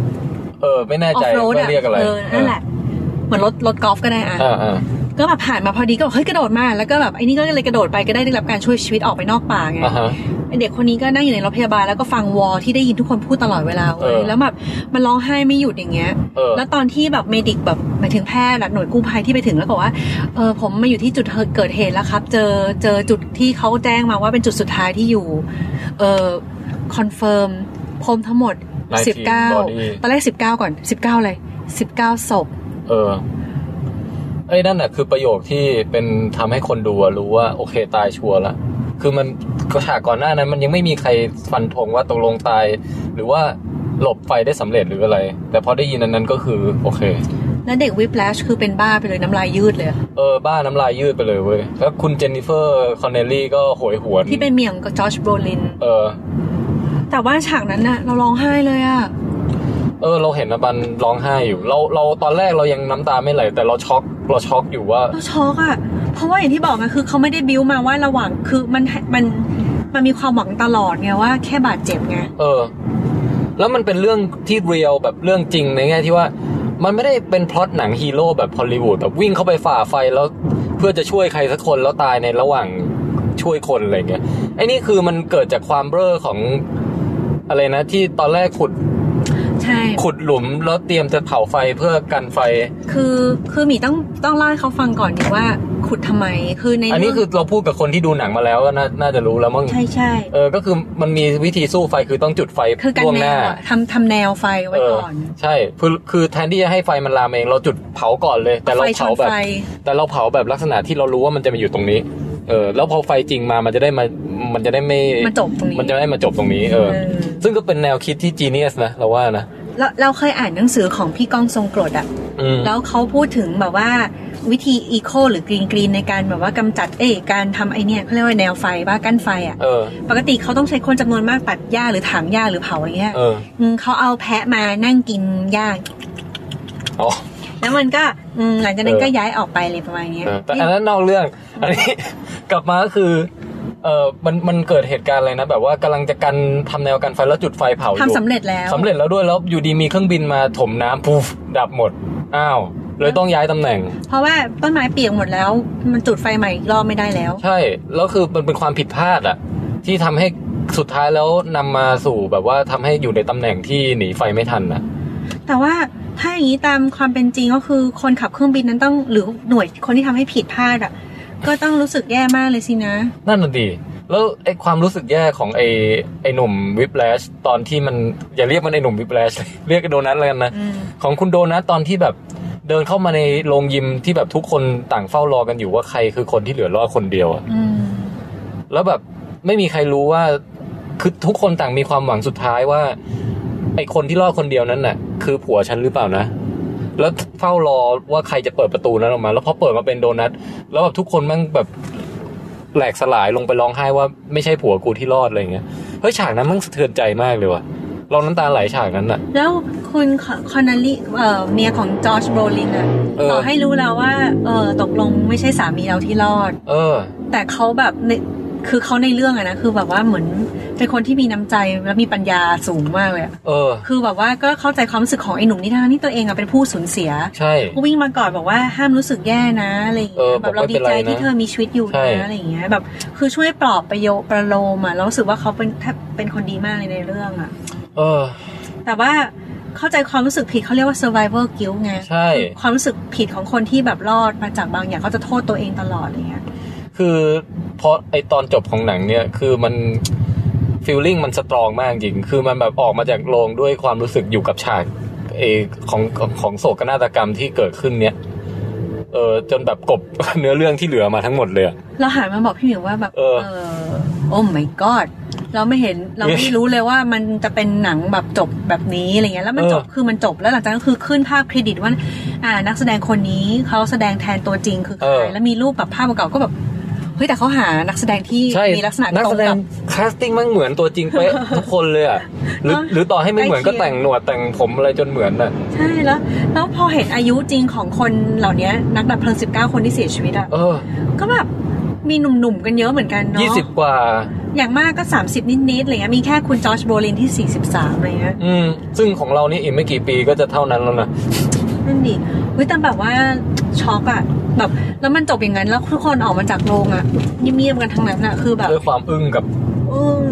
S1: เออไม่แน่
S2: ออ
S1: ใจ
S2: ฟโรด
S1: ว่า
S2: อะ
S1: เรียกอะไร
S2: เออนั่นแหละเหมือนรถรถกอล์ฟก็ได้อะ
S1: อ่าอ่า
S2: ก็แบบผ่านมาพอดีก็บอกเฮ้ยกระโดดมาแล้วก็แบบไอ้นี่ก็เลยกระโดดไปก็ได้ได้รับการช่วยชีวิตออกไปนอกป่าไง
S1: อ่าฮะ
S2: ไอ้เด็กคนนี้ก็นั่งอยู่ในรถพยาบาลแล้วก็ฟังวอที่ได้ยินทุกคนพูดตลอดเวลาเว้
S1: เออ
S2: แล้วแบบมันร้องไห้ไม่หยุดอย่างเงี้ย
S1: เออ
S2: แล้วตอนที่แบบ medic แบบหมายถึงแพทย์อะหน่วยกู้ภัยที่ไปถึงแล้วบอกว่าเออผมมาอยู่ที่จุดเกิดเหตุแล้วครับ เจอเจอจุดที่เขาแจ้งมาว่าเป็นจุดสุดท้ายที่อยู่เออ confirm พบทั้งหมด
S1: 19
S2: สิบเก้า
S1: body
S2: ตอนแรกสิบเก้าก่อนสิบเก้าเลยสิบเก้าศพ
S1: เออไอ้นั่นน่ะคือประโยคที่เป็นทำให้คนดูอะรู้ว่า โอเคตายชัวร์ละคือมันก็ฉากก่อนหน้านั้น มันยังไม่มีใครฟันธงว่าตกลงตาย หรือว่าหลบไฟได้สำเร็จหรืออะไร แต่พอได้ยินอันนั้นก็คือโอเค
S2: แล้วเด็ก Whiplash คือเป็นบ้าไปเลยน้ำลายยืดเลยอะ
S1: เออ บ้าน้ำลายยืดไปเลยเว้ย แล้วคุณเจนนิเฟอร์คอนเนลลี่ก็โหยหวน
S2: ที่เป็นเมียของจอชโบลิน
S1: เออ
S2: แต่ว่าฉากนั้นน่ะเราร้องไห้เลยอะ
S1: เออ เราเห็นนะบันร้องไห้อยู่ เราเราตอนแรกเรายังน้ำตาไม่ไหล แต่เราช็อกเราช็อกอยู่ว่า
S2: เราช็อกอะเพราะว่าอย่างที่บอกอะคือเขาไม่ได้บิ้วมาว่าระหว่างคือมันมันมันมีความหวังตลอดไงว่าแค่บาดเจ็บไง
S1: เออ แล้วมันเป็นเรื่องที่ real แบบเรื่องจริงในแง่ที่ว่า มันไม่ได้เป็นพล็อตหนังฮีโร่แบบฮอลลีวูดแบบวิ่งเข้าไปฝ่าไฟแล้วเพื่อจะช่วยใครสักคนแล้วตายในระหว่างช่วยคนอะไรเงี้ยไอ้นี่คือมันเกิดจากความเบ้อของอะไรนะที่ตอนแรกขุด
S2: ใช่
S1: ขุดหลุมแล้วเตรียมจะเผาไฟเพื่อกันไฟ
S2: คือคือหมีต้องต้องเล่าให้เขาฟังก่อนดีว่าขุดทำไมคือใน
S1: อันนี้
S2: เรื่ง
S1: คือเราพูดกับคนที่ดูหนังมาแล้วก็น่าน่าจะรู้แล้วมั้ง
S2: ใช่ใช่
S1: เออก็คือมันมีวิธีสู้ไฟคือต้องจุดไฟ
S2: คือกัน
S1: ล่วง
S2: แน
S1: หน้า
S2: วอะทำทำแนวไฟไว้
S1: เออ
S2: ก่อน
S1: ใช่คือคือแทนที่จะให้ไฟมันลามเองเราจุดเผาก่อนเลย แต่เรา
S2: ไฟช
S1: เผานแบบ
S2: ไฟ
S1: แต่เราเผาแบบลักษณะที่เรารู้ว่ามันจะมาอยู่ตรงนี้ เออแล้วพอไฟจริงมามันจะได้มามันจะได้ไม่
S2: มาจบตรงนี้
S1: มันจะได้มาจบตรงนี้เออ
S2: เออ
S1: ซึ่งก็เป็นแนวคิดที่จีเนียสนะเราว่านะ
S2: เราเราเคยอ่านหนังสือของพี่ก้องทรงกรดอะ
S1: อืม
S2: แล้วเขาพูดถึงแบบว่าวิธีอีโคหรือกรีนกรีนในการแบบว่ากำจัดเอ้ยการทำไอเนี่ยเขาเรียกว่าแนวไฟว่ากั้นไฟอะ
S1: เออ
S2: ปกติเขาต้องใช้คนจำนวนมากตัดหญ้าหรือถางหญ้าหรือเผาอะไรเงี้ย
S1: เออ
S2: อืมเขาเอาแพะมานั่งกินหญ้า
S1: อ๋อ
S2: แล้วมันก็อืมหลังจากนั้น
S1: เออ
S2: ก็ย้ายออกไปเลยประมาณเนี้ย
S1: เออแต่อันนั้นนอกเรื่อง อันนี้กลับมาก็คือเออมันมันเกิดเหตุการณ์อะไรนะ แบบว่ากำลังจะกันทำแนวกันไฟแล้วจุดไฟเผาอยู่
S2: ทำสำเร็จแล้ว
S1: สำเร็จแล้วด้วยแล้วอยู่ดีมีเครื่องบินมาถมน้ำปูฟดับหมดอ้าวเลยต้องย้ายตำแหน่ง
S2: เพราะว่าต้นไม้เปียกหมดแล้ว มันจุดไฟใหม่อีกรอบไม่ได้แล้ว
S1: ใช่แล้วคือมันเป็นความผิดพลาดอะที่ทำให้สุดท้ายแล้วนำมาสู่แบบว่าทำให้อยู่ในตำแหน่งที่หนีไฟไม่ทันนะ
S2: แต่ว่าถ้าอย่างนี้ตามความเป็นจริงก็คือคนขับเครื่องบินนั้นต้องหรือหน่วยคนที่ทำให้ผิดพลาดอะ ก็ต้องรู้สึกแย่มากเลยสินะ
S1: นั่นน่ะดีแล้วไอ้ความรู้สึกแย่ของไอ้ไอ้หนุ่มวิปแลชตอนที่มันอย่าเรียกมันไอ้หนุ่มวิปแลชเรียกไอ้โดนัทแล้วกันนะ
S2: อืม
S1: ของคุณโดนัทตอนที่แบบเดินเข้ามาในโรงยิมที่แบบทุกคนต่างเฝ้ารอกันอยู่ว่าใครคือคนที่เหลือรอดคนเดียวอะ
S2: อืม
S1: แล้วแบบไม่มีใครรู้ว่าคือทุกคนต่างมีความหวังสุดท้ายว่าไอคนที่รอดคนเดียวนั้นน่ะ คือผัวฉันหรือเปล่านะ แล้วเฝ้ารอว่าใครจะเปิดประตูนั้นออกมา แล้วพอเปิดมาเป็นโดนัทแล้วแบบทุกคนแม่งแบบแหลกสลายลงไปร้องไห้ว่าไม่ใช่ผัวกูที่รอดอะไรเงี้ยเฮ้ยฉากนั้นมันสะเทือนใจมากเลยว่ะเราน้ำตาไหลฉากนั้นน่ะ
S2: แล้วคุณคอนเนลลี่เอ่อเมียของจอร์จโบลินอะ
S1: เออ
S2: ต่อให้รู้แล้วว่า เออตกลงไม่ใช่สามีเราที่รอด
S1: เออ
S2: แต่เขาแบบใน คือเขาในเรื่องอะนะคือแบบว่าเหมือนเป็นคนที่มีน้ำใจและมีปัญญาสูงมากเลยอะ
S1: เออ
S2: คือแบบว่าก็เข้าใจความรู้สึกของไอ้หนุ่มนี่ทั้งที่ตัวเองอะเป็นผู้สูญเสีย
S1: ใช่
S2: ก็วิ่งมาก่อนบอกว่าห้ามรู้สึกแย่นะอะไรอย่าง
S1: เอ
S2: เงี้
S1: อย
S2: แบบเรา
S1: บอกไม่
S2: ดี
S1: เป็นไร
S2: ใจ
S1: นะ
S2: ที่เธอมีชีวิตอยู่
S1: ใช่
S2: นะอะไรอย่างเงี้ยแบบ คือช่วยปลอบประโยประโลมอะเรารู้สึกว่าเขาเป็นแทบเป็นคนดีมากเลยในเรื่องอะ
S1: เออ
S2: แต่ว่าเข้าใจความรู้สึกผิดเขาเรียกว่า survivor guilt ไง
S1: ใช่
S2: ความรู้สึกผิดของคนที่แบบรอดมาจากบางอย่างเขาจะโทษตัวเองตลอดอะไรเงี้ย
S1: คือพอไอตอนจบของหนังเนี่ยคือมันฟีลลิ่งมันสตรองมากจริง คือมันแบบออกมาจากโรงด้วยความรู้สึกอยู่กับฉากเออของของของโศกนาฏกรรมที่เกิดขึ้นเนี่ย เออจนแบบกบเนื้อเรื่องที่เหลือมาทั้งหมดเลยอะ
S2: เราหันมาบอกพี่หมิวว่าแบบ
S1: เออ
S2: โอ้ my god เราไม่เห็นเราไม่รู้เลยว่ามันจะเป็นหนังแบบจบแบบนี้อะไรเงี้ยแล้วมัน
S1: เออ
S2: จบคือมันจบแล้วหลังจากนั้นคือขึ้นภาพเครดิตว่า อ่า นักแสดงคนนี้เขาแสดงแทนตัวจริงคือใครแล้วมีรูปแบบภาพเก่าๆก็แบบ เฮ้ยแต่เขาหานักแสดงที่
S1: ใช่
S2: มีลักษณะ
S1: นัก
S2: ตร
S1: แส
S2: ง
S1: ด
S2: กั
S1: ง
S2: บ
S1: คาสติ้งมันเหมือนตัวจริงเป๊ะทุกคนเลยอะหรือ
S2: เนอะ
S1: หรือต่อให้ไม่เหมือน
S2: ใกล้
S1: ก็
S2: เคียง
S1: แต่งหนวดแต่งผมอะไรจนเหมือนอะ
S2: ใช่แล้ว แล้วพอเห็นอายุจริงของคนเหล่านี้นักดับเพลิง19คนที่เสียชีวิตอะ
S1: เออ
S2: ก็แบบมีหนุ่มๆกันเยอะเหมือนกันเนาะ
S1: ยี่สิบกว่า
S2: อย่างมากก็ 30 นิดๆอะไรเงี้ยมีแค่คุณจอร์จโบลินที่ 43อะไรเงี้ย
S1: อืมซึ่งของเรานี่อีกไม่กี่ปีก็จะเท่านั้นแล้วนะ
S2: นั่นดิ เฮ้ยแต่แบบว่าช็อกอะแบบ แล้วมันจบอย่างนั้นแล้วทุกคนออกมาจากโรงอะเงียบๆกันทั้งนั้นอะคือแบบ
S1: ด้วยความอึ้งกับ
S2: เออ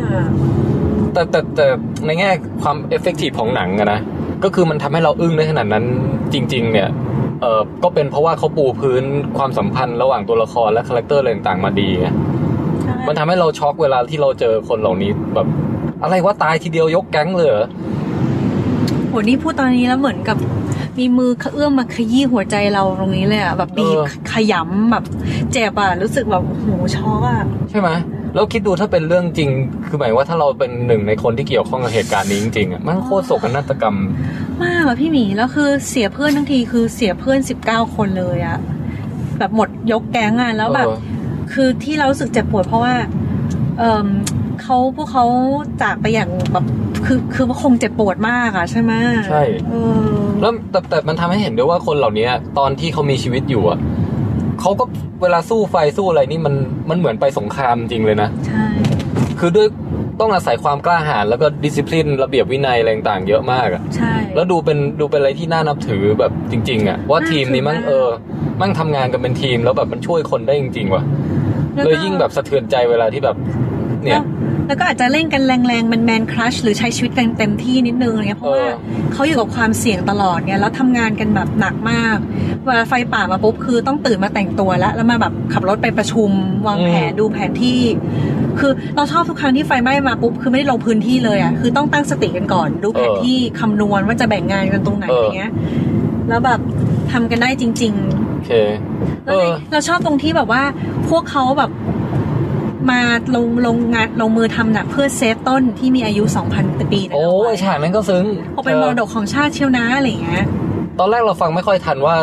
S1: แต่แต่แต่ในแง่ความ effective ของหนังอะนะก็คือมันทำให้เราอึ้งได้ขนาดนั้นจริง ๆ เนี่ยเออก็เป็นเพราะว่าเขาปูพื้นความสัมพันธ์ระหว่างตัวละครและ character อะไรต่างๆมาดีไง
S2: ใช่
S1: มันทำให้เราช็อกเวลาที่เราเจอคนเหล่านี้แบบ อะไรว่าตายทีเดียวยกแก๊งเลยเหรอ
S2: โหนี่พูดตอนนี้แล้วเหมือนกับ มีมือเอื้อมมาขยี้หัวใจเราตรงนี้เลยอะแบบบีบ
S1: เออ
S2: ขยำแบบเจ็บอะรู้สึกแบบโอ้โหช็อกอะ
S1: ใช่ไหมแล้วคิดดูถ้าเป็นเรื่องจริง คือหมายว่าถ้าเราเป็นหนึ่งในคนที่เกี่ยวข้องกับเหตุการณ์นี้จริงๆอะมันโคตรโศกนาฏกรรม
S2: มากอะพี่หมีแล้วคือเสียเพื่อนทั้งทีคือเสียเพื่อนสิบเก้าคนเลยอะแบบหมดยกแก๊งอะแล้วแบบ
S1: เออ
S2: คือที่เรารู้สึกเจ็บปวดเพราะว่า เออเขาพวกเขาจากไปอย่างแบบ คือคือว่าคงเจ็บปวดมากอะใช่ไหม
S1: ใช่
S2: เออ
S1: แล้วแต่แต่มันทำให้เห็นด้วยว่าคนเหล่านี้ตอนที่เขามีชีวิตอยู่อะเขาก็เวลาสู้ไฟสู้อะไรนี่มันมันเหมือนไปสงครามจริงเลยนะ
S2: ใช่
S1: คือด้วยต้องอาศัยความกล้าหาญแล้วก็ดิสซิ p ลินระเบียบวินัยอะไรต่างๆเยอะมากอะ
S2: ใช่
S1: แล้วดูเป็นดูเป็นอะไรที่น่านับถือแบบจริง ๆ อะ ว่าทีมนี้มั่ง
S2: น่าถือมาก
S1: เออ มั่งทำงานกันเป็นทีมแล้วแบบมันช่วยคนได้จริง ๆ ว่ะ
S2: แวก็
S1: เลยยิ่งแบบสะเทือนใจเวลาที่แบบ เนี่ย
S2: แล้วแล้วก็อาจจะเล่นกันแรงๆมันแมนครัชหรือใช้ชีวิตกันเต็มที่นิดนึงอะไรเงี้ยเพราะว่า
S1: เออ
S2: เขาอยู่กับความเสี่ยงตลอดไงแล้วทำงานกันแบบหนักมากเวลาไฟป่ามาปุ๊บคือต้องตื่นมาแต่งตัวแล้วแล้วมาแบบขับรถไปประชุม วางแผนดูแผนที่ คือเราชอบทุกครั้งที่ไฟไหม้มาปุ๊บคือไม่ได้ลงพื้นที่เลยอะคือต้องตั้งสติกันก่อน ดูแผนที่คำนวณว่าจะแบ่งงานกันตรงไหนอะไรเงี้ยแล้วแบบทำกันได้จริง ๆ
S1: โอเค
S2: แล้
S1: เอ
S2: ว
S1: อ
S2: เราชอบตรงที่แบบว่าพวกเขาแบบ มาลงลงงานลงมือทำหนักเพื่อเซฟต้นที่มีอายุ 2,000 ปีนะ
S1: โอ้ยฉากนั้นก็ซึ้ง
S2: เขาเป็นมรดกของชาติเชียวนะอะไรอย่างเงี้ย
S1: ตอนแรกเราฟังไม่ค่อยทันว่า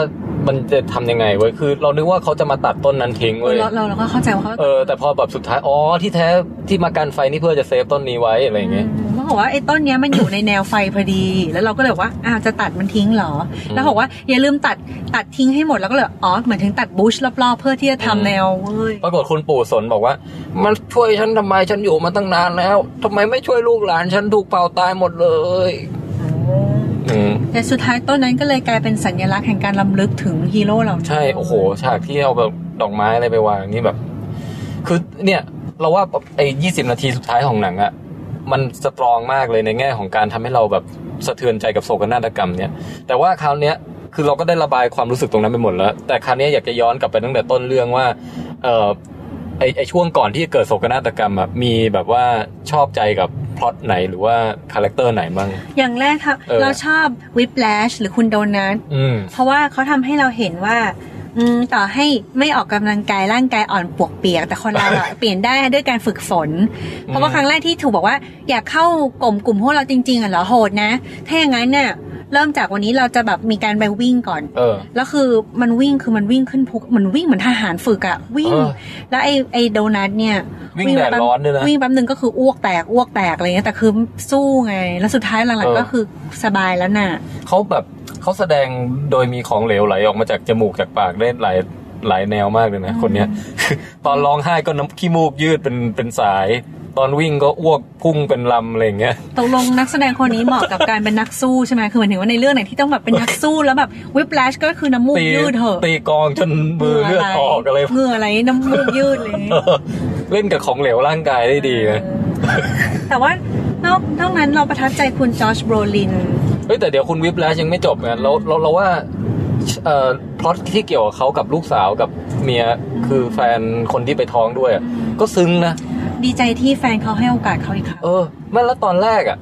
S1: มันจะทำยังไงเว้ย คือเรานึกว่าเขาจะมาตัดต้นนั้นทิ้งเว้ย
S2: เราเราเราก็เข้าใจว่าเขา
S1: เออ แต่พอแบบสุดท้าย อ๋อ ที่แท้ที่มากันไฟนี่เพื่อจะเซฟต้นนี้ไว้อะไรอย่างเงี้ย
S2: เขา บอกว่าไอ้ต้นเนี้ยมันอยู่ในแนวไฟพอดี แล้วเราก็เลยบอกว่าอ้าวจะตัดมันทิ้งเหรอ แล้วบอกว่าอย่าลืมตัดตัดทิ้งให้หมดแล้วก็เลยอ๋อเหมือนถึงตัดบูชรอบๆเพื่อที่จะทำแนวเว้ย
S1: ปรากฏคุณปู่สนบอกว่า มันช่วยฉันทำไมฉันอยู่มาตั้งนานแล้วทำไมไม่ช่วยลูกหลานฉันถูกเผาตายหมดเลยอืม
S2: แต่สุดท้ายต้นนั้นก็เลยกลายเป็นสัญลักษณ์แห่งการลำลึกถึงฮีโร่เหล่านี้
S1: ใช่โอ้โหฉากที่เอาแบบดอกไม้อะไรไปวางนี่แบบ คือเนี่ย เราว่าไอ้ยี่สิบนาทีสุดท้ายของหนังอะ มัน strong มากเลยในแง่ของการทำให้เราแบบสะเทือนใจกับโศกนาฏกรรมเนี่ย แต่ว่าคราวเนี้ยคือเราก็ได้ระบายความรู้สึกตรงนั้นไปหมดแล้ว แต่คราวเนี้ยอยากจะย้อนกลับไปตั้งแต่ต้นเรื่องว่า เออไอไอช่วงก่อนที่จะเกิดโศกนาฏกรรมอะมีแบบว่าชอบใจกับพล็อตไหนหรือว่า character ไหนบ้าง
S2: อย่างแรกค่ะ
S1: เออ
S2: เราชอบ Whiplash หรือคุณโดนัท
S1: อืม
S2: เพราะว่าเขาทำให้เราเห็นว่า อืมต่อให้ไม่ออกกำลังกายร่างกายอ่อนปวกเปียก แต่คนเราอะเปลี่ยนได้ด้วยการฝึกฝน เพราะว่าครั้งแรกที่ถูกบอกว่า อยากเข้ากลุ่มกลุ่มพวกเราจริงๆอะเหรอโหดนะ ถ้าอย่างนั้นเนี่ย เริ่มจากวันนี้เราจะแบบมีการไปวิ่งก่อน
S1: เออ
S2: แล้วคือมันวิ่งคือมันวิ่งขึ้นภูเหมือนวิ่งเหมือนทหารฝึกอะวิ่ง
S1: เออ
S2: แล้วไอ้ไอ้โดนัทเนี่ย
S1: วิ่งแดด
S2: ป๊บ
S1: ร้อนด้วยนะ
S2: วิ่งแป๊บนึงก็คืออ้วกแตกอ้วกแตกอะไรเงี้ยแต่คือสู้ไง แล้วสุดท้ายหลัง
S1: เออ
S2: ๆก็คือสบายแล้วน่ะ
S1: เขาแบบเขาแสดงโดยมีของเหลวไหลออกมาจากจมูกจากปากได้หลาย หลายแนวมากเลยนะคนเนี้ย ตอนร้องไห้ก็น้ำขี้มูกยืดเป็นเป็นสาย ตอนวิ่งก็อ้วกพุ่งเป็นลำอะไรอย่างเงี้ย
S2: ตกลงนักแสดงคนนี้เหมาะกับการเป็นนักสู้ใช่ไหมคือหมายถึงว่าในเรื่องไหนที่ต้องแบบเป็นนักสู้แล้วแบบวิปแลชก็คือน้ำมูก
S1: ตี
S2: ยืดเถอะ
S1: ตีกลองจนมือเลือดออกอะไร
S2: เหงื่ออะไรน้ำมูกยืดเลย
S1: เออเล่นกับของเหลวร่างกายได้ดีนะ
S2: แต่ว่านอกนอกนั้นเราประทับใจคุณจอชโบรลิน
S1: เฮ้ยแต่เดี๋ยวคุณวิปแล้วยังไม่จบไงเราเราเราว่า เอ่อพล็อตที่เกี่ยวกับเขากับลูกสาวกับเมียคือแฟนคนที่ไปท้องด้วยอะก็ซึ้งนะ
S2: ดีใจที่แฟนเขาให้โอกาสเขาอีกครั้ง
S1: เออแม่งแล้วตอนแรกอะ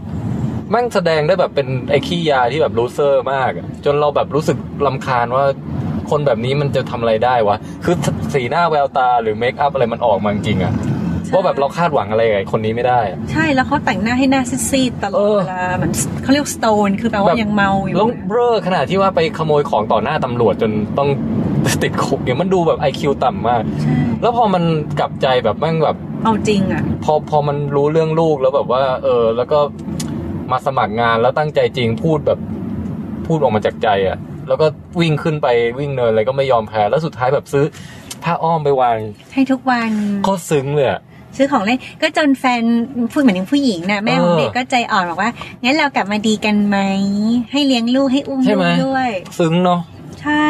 S1: แม่งแสดงได้แบบเป็นไอ้ขี้ยาที่แบบรูเซอร์มากอะจนเราแบบรู้สึกลำคาญว่าคนแบบนี้มันจะทำอะไรได้วะ คือสีหน้าแววตาหรือเมคอัพอะไรมันออกมาจริงๆอะ ว่าแบบเราคาดหวังอะไรกับไอ้คนนี้ไม่ได้อะ
S2: ใช่แล้วเขาแต่งหน้าให้หน้าซีดๆตลอ
S1: เอ
S2: ด
S1: อ
S2: เวลาเหมือนเขาเรียกสโตนคือแปลว่ายังเมาอยู่
S1: แล้วเบ้อขนาดที่ว่าไปขโมยของต่อหน้าตำรวจจนต้องติดคุกเนี่ยมันดูแบบไอคิวต่ำมาก
S2: ใช่
S1: แล้วพอมันกลับใจแบบแม่งแบบ
S2: เอาจริงอะ
S1: พอพอมันรู้เรื่องลูกแล้วแบบว่า เออ แล้วก็มาสมัครงานแล้วตั้งใจจริงพูดแบบพูดออกมาจากใจอะ่ะ แล้วก็วิ่งขึ้นไปวิ่งเนินอะไรก็ไม่ยอมแพ้แล้วสุดท้ายแบบซื้อผ้าอ้อมไปวาง
S2: ให้ทุกวัน
S1: โคตรซึ้งเลยอะ
S2: ซื้อของเล่นก็จนแฟนพูดเหมือนถึงผู้หญิงนะแม่ของ
S1: เออ
S2: เด็กก็ใจอ่อนบอกว่างั้นเรากลับมาดีกันไหมให้เลี้ยงลูกให้อุ้ม
S1: ใช่
S2: ลู
S1: ไหม
S2: กด้วย
S1: ซึ้งเนาะ
S2: ใช่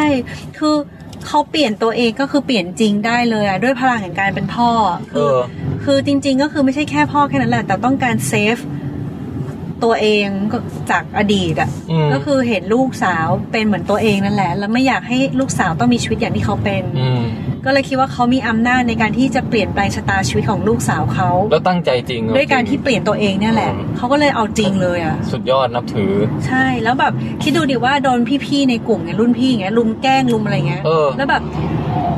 S2: คือเขาเปลี่ยนตัวเองก็คือเปลี่ยนจริงได้เลยอะด้วยพลังแห่งการเป็นพ่อ
S1: เอ
S2: คือ
S1: อ
S2: คือจริง ๆ ก็คือไม่ใช่แค่พ่อแค่นั้นแหละแต่ต้องการเซฟตัวเองก็จากอดีตอะ
S1: อืม
S2: ก็คือเห็นลูกสาวเป็นเหมือนตัวเองนั่นแหละ แล้วไม่อยากให้ลูกสาวต้องมีชีวิตอย่างที่เขาเป็น
S1: อืม
S2: ก็เลยคิดว่าเขามีอำนาจในการที่จะเปลี่ยนแปลงชะตาชีวิตของลูกสาวเขา
S1: แล้วตั้งใจจริงอะ
S2: ด้วยการที่เปลี่ยนตัวเองเนี่ยแหละ
S1: อืม
S2: เขาก็เลยเอาจริงเลยอะ
S1: สุดยอดนับถือ
S2: ใช่แล้วแบบคิดดูดิว่าโดนพี่ๆในกลุ่มเนี่ยรุ่นพี่อย่างเงี้ยลุมแกล้งลุมอะไรเงี้ย
S1: เออ
S2: แล้วแบบ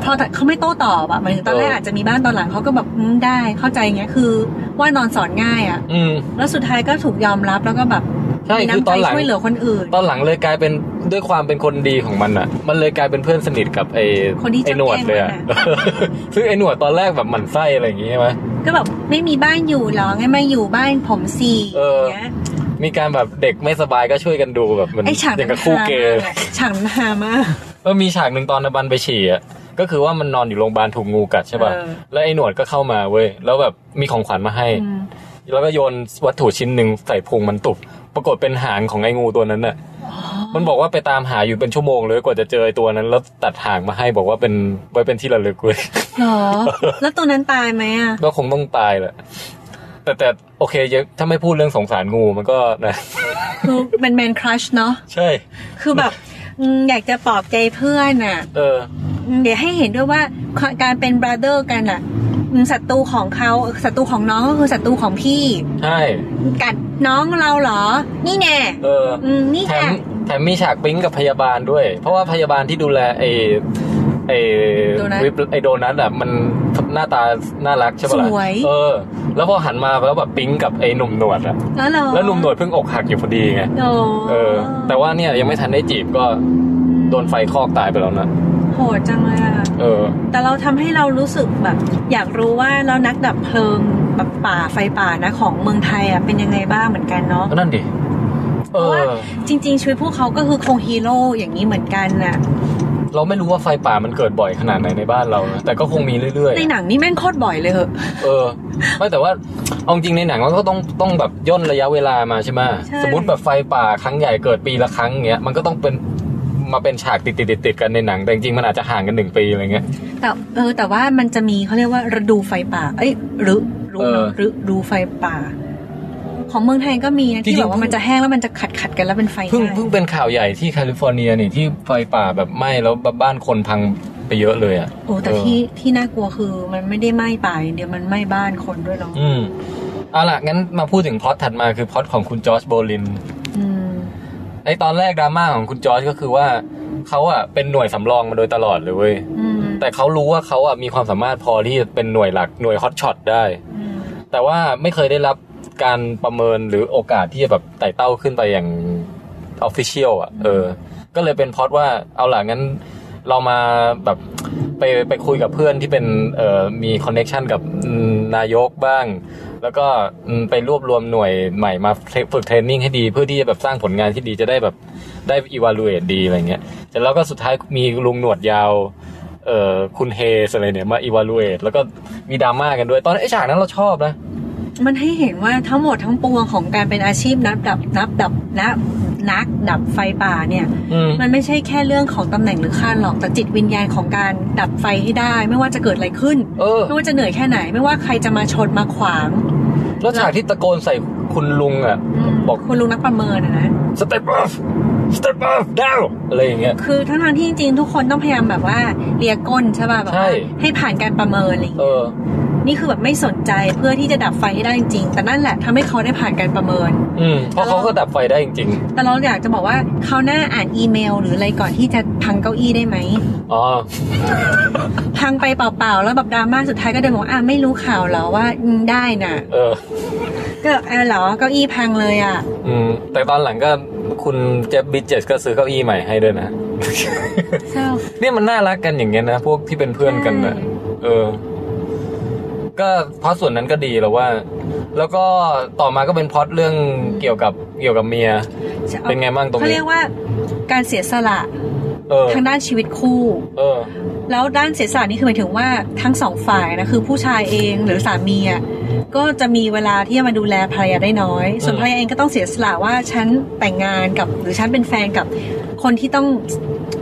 S2: พอเขาไม่โต้ตอบอะหมายถึงตอนแรก
S1: เอออ
S2: อาจจะมีบ้านตอนหลังเขาก็แบบอืมได้เข้าใจเงี้ยคือ ว่านอนสอนง่ายอะ
S1: อืม
S2: แล้วสุดท้ายก็ถูกยอมรับแล้วก็แบบ
S1: ใช่
S2: มี
S1: คือ
S2: น้ำ
S1: ต
S2: ใจ
S1: อนหลัง
S2: ช่วยเหลือคนอื่น
S1: ตอนหลังเลยกลายเป็นด้วยความเป็นคนดีของมันอะ มันเลยกลายเป็นเพื่อนสนิทกับไอ้
S2: คนที่
S1: ไอ้หนวดเลยอะ
S2: จะแกล้งมัน
S1: ซึ่งไอ้หนวดตอนแรกแบบหมั่นไส้อะไรอย่างงี้ใช่ไหม
S2: ก็แบบไม่มีบ้านอยู่เหรองั้นมาอยู่บ้านผมสิ
S1: เออ
S2: เงี้ย
S1: มีการแบบเด็กไม่สบายก็ช่วยกันดูแบบมัน
S2: ไอฉาก
S1: อย่าง
S2: นั้
S1: กับ
S2: น
S1: คู่
S2: ฮา
S1: เก
S2: มาก
S1: ย์
S2: อะฉากนั้นฮามาก
S1: ก็มีฉากหนึ่งตอนนบันไปฉี่อะก็คือว่ามันนอนอยู่โรงพยาบาลถูกงูกัดใช่ป่ะ
S2: เออ
S1: แล้วไอ้หนวดก็เข้ามาเว้ยแล้วแบบมีของขวัญมาให้
S2: อืม
S1: แล้วก็โยนวัตถุชิ้นหนึ่งใส่พุงมันตุบ ปรากฏเป็นหางของไอ้งูตัวนั้นน่ะ มันบอกว่าไปตามหาอยู่เป็นชั่วโมงเลยกว่าจะเจอไอ้ตัวนั้น แล้วตัดหางมาให้บอกว่าเป็นไว้เป็นที่ระลึกเว้ย
S2: เหรอ แล้วตัวนั้นตายไหมอะ
S1: ก็คงต้องตายแหละแต่แต่โอเคยังถ้าไม่พูดเรื่องสงสารงูมันก็นะ
S2: คือแมนแมนครัชเนาะ
S1: ใช่
S2: คือแบบอืมอยากจะปลอบใจเพื่อนอะ
S1: เออ
S2: อืมเดี๋ยวให้เห็นด้วยว่าการเป็นบราเ t อร์กันอะอืม ศัตรูของเขาศัตรูของน้องก็คือศัตรูของพี่
S1: ใช่
S2: กัดน้องเราเหรอ นี่แน่
S1: เออ
S2: อืมนี่
S1: แถม
S2: ค่ะ
S1: แถมมีฉากปิ๊งกับพยาบาลด้วย เพราะว่าพยาบาลที่ดูแลไอ้ไอ้
S2: โดนัท
S1: วิปไอ้โดนัทอะมันหน้าตาน่ารักใช่ปะล่ะ
S2: สวย
S1: เออ แล้วพอหันมาแล้วแบบปิ๊งกับไอ้หนุ่มหนวดอะ
S2: แล้วเหรอ
S1: แล้วหนุ่มหนวดเพิ่งอกหักอยู่พอดีไง
S2: โอ้
S1: เออ แต่ว่าเนี่ยยังไม่ทันได้จีบก็โดนไฟคลอกตายไปแล้วนะ
S2: โหดจังเลยอะ
S1: เออ
S2: แต่เราทำให้เรารู้สึกแบบ อยากรู้ว่าแล้วนักดับเพลิงแบบป่าไฟป่านะของเมืองไทยอะเป็นยังไงบ้างเหมือนกันเนาะ
S1: ก็นั่นดิ
S2: เพ
S1: เอ
S2: ราะว่า
S1: อ
S2: จริง ๆชีวิตพวกเขาก็คือคงฮีโร่อย่างนี้เหมือนกันน่ะ
S1: เราไม่รู้ว่าไฟป่ามันเกิดบ่อยขนาดไหนในบ้านเรานะแต่ก็คงมีเรื่อย
S2: ในหนังนี่แม่งโคตรบ่อยเลยเหอะ
S1: ๆเออ ไม่แต่ว่าเอาจริงในหนังมันก็ต้องต้องแบบย่นระยะเวลามาใช่ไหม
S2: ใช่
S1: สมมติแบบไฟป่าครั้งใหญ่เกิดปีละครั้งเงี้ยมันก็ต้องเป็น มาเป็นฉากติดติดติดติดๆกันในหนัง แต่จริงๆมันอาจจะห่างกันหนึ่งปีอะไรเงี้ย
S2: แต่เออ แต่ว่ามันจะมีเขาเรียกว่าฤดูไฟป่า เอ้ยฤรูเนอะ
S1: เออ
S2: ฤดูไฟป่า ของเมืองไทยก็มีนะ
S1: จริ
S2: ที่แบบว่ามันจะแห้งแล้วมันจะขัดขัดๆกันแล้วเป็นไฟ
S1: เพิ่ง
S2: ได้
S1: เพิ่งเป็นข่าวใหญ่ที่แคลิฟอร์เนียนี่ที่ไฟป่าแบบไหม้แล้วบ้านคนพังไปเยอะเลยอะ
S2: โอ้แต่
S1: เออ
S2: ที่ที่น่ากลัวคือมันไม่ได้ไหม้ป่าอย่างเดียวมันไหม้บ้านคนด้วยเนาะ
S1: อืมเอาล่ะงั้นมาพูดถึงพล็อตถัดมาคือพล็อตของคุณจอร์จโบลิน
S2: อืม
S1: ไอตอนแรกดราม่าของคุณจอร์จก็คือว่าเขาอะเป็นหน่วยสำรองมาโดยตลอดเลยเว้ย
S2: อืม
S1: แต่เขารู้ว่าเขาอะมีความสามารถพอที่จะเป็นหน่วยหลักหน่วย hotshot ได้
S2: อืม
S1: แต่ว่าไม่เคยได้รับการประเมินหรือโอกาสที่จะแบบไต่เต้าขึ้นไปอย่าง official อะเออ ก็เลยเป็นพล็อตว่าเอาล่ะงั้นเรามาแบบไปไปคุยกับเพื่อนที่เป็นเอ่อมี connection กับอืมนายกบ้าง แล้วก็ไปรวบรวมหน่วยใหม่มาฝึกเทรนนิ่งให้ดี เพื่อที่จะแบบสร้างผลงานที่ดีจะได้แบบได้ evaluate ดีอะไรเงี้ยแต่แล้วก็สุดท้ายมีลุงหนวดยาวเอ่อคุณเฮสอะไรเนี่ยมาอีวาลูเอตแล้วก็มีดราม่ากันด้วย ตอนไอ้ฉากนั้นเราชอบนะ
S2: มันให้เห็นว่าทั้งหมดทั้งปวงของการเป็นอาชีพนักดับนับดับนักนักดับไฟป่าเนี่ย
S1: อืม
S2: มันไม่ใช่แค่เรื่องของตำแหน่งหรือขั้นหรอกแต่จิตวิญญาณของการดับไฟให้ได้ ไม่ว่าจะเกิดอะไรขึ้น
S1: เออ
S2: ไม่ว่าจะเหนื่อยแค่ไหน ไม่ว่าใครจะมาชนมาขวาง
S1: แล้วฉากที่ตะโกนใส่คุณลุงอะ
S2: ม
S1: บอก
S2: คุณลุงนักประเมินอะนะ
S1: step off step off down อะไรอย่างเงี้ย
S2: คือทั้งทางๆที่จริงๆ ทุกคนต้องพยายามแบบว่าเลียก้นใช่ป่ะแบบ
S1: ใช่
S2: ว่าให้ผ่านการประเมินอะไรอย่าง
S1: เอ
S2: เงี้ย
S1: อ
S2: นี่คือแบบไม่สนใจเพื่อที่จะดับไฟให้ได้จริงๆแต่นั่นแหละทำให้เขาได้ผ่านการประเมิน
S1: อืมเพราะเขาก็ดับไฟได้จริง
S2: แต่เราอยากจะบอกว่าเขาวหน้าอ่านอีเมล หรืออะไรก่อนที่จะพังเก้าอี้ได้ไหม
S1: ๆอ๋อ
S2: พังไปเปล่าๆแล้วแบบดราม่าสุดท้ายก็เดินบอกว่าอะไม่รู้ข่าวเหรอว่าอืมได้น่ะ
S1: เออ
S2: ก็เออเหรอเก้าอี้พังเลยอะ
S1: อืมแต่ตอนหลังก็คุณเจฟบิจเจสก็ซื้อเก้าอี้ใหม่ให้ด้วยนะ
S2: เศร้า
S1: เนี่ยมันน่ารักกันอย่างเงี้ยนะ พวกที่เป็นเพื่อนกันนะ
S2: ใช่
S1: เออ ก็เพราะส่วนนั้นก็ดีแล้วว่า แล้วก็ต่อมาก็เป็นพล็อตเรื่องเกี่ยวกับเกี่ยวกับเมีย เป็นไงบ้างตรง
S2: เขา
S1: นี้
S2: เรียกว่าการเสียสละ
S1: เออ
S2: ทางด้านชีวิตคู่
S1: เออ
S2: แล้วด้านเสียสละนี่คือหมายถึงว่าทั้งสองฝ่ายนะคือผู้ชายเองหรือสามีอะก็จะมีเวลาที่จะมาดูแลภรรยาได้น้อย ส่วน
S1: อืม
S2: ภรรยาเองก็ต้องเสียสละว่าฉันแต่งงานกับ หรือฉันเป็นแฟนกับคนที่ต้อง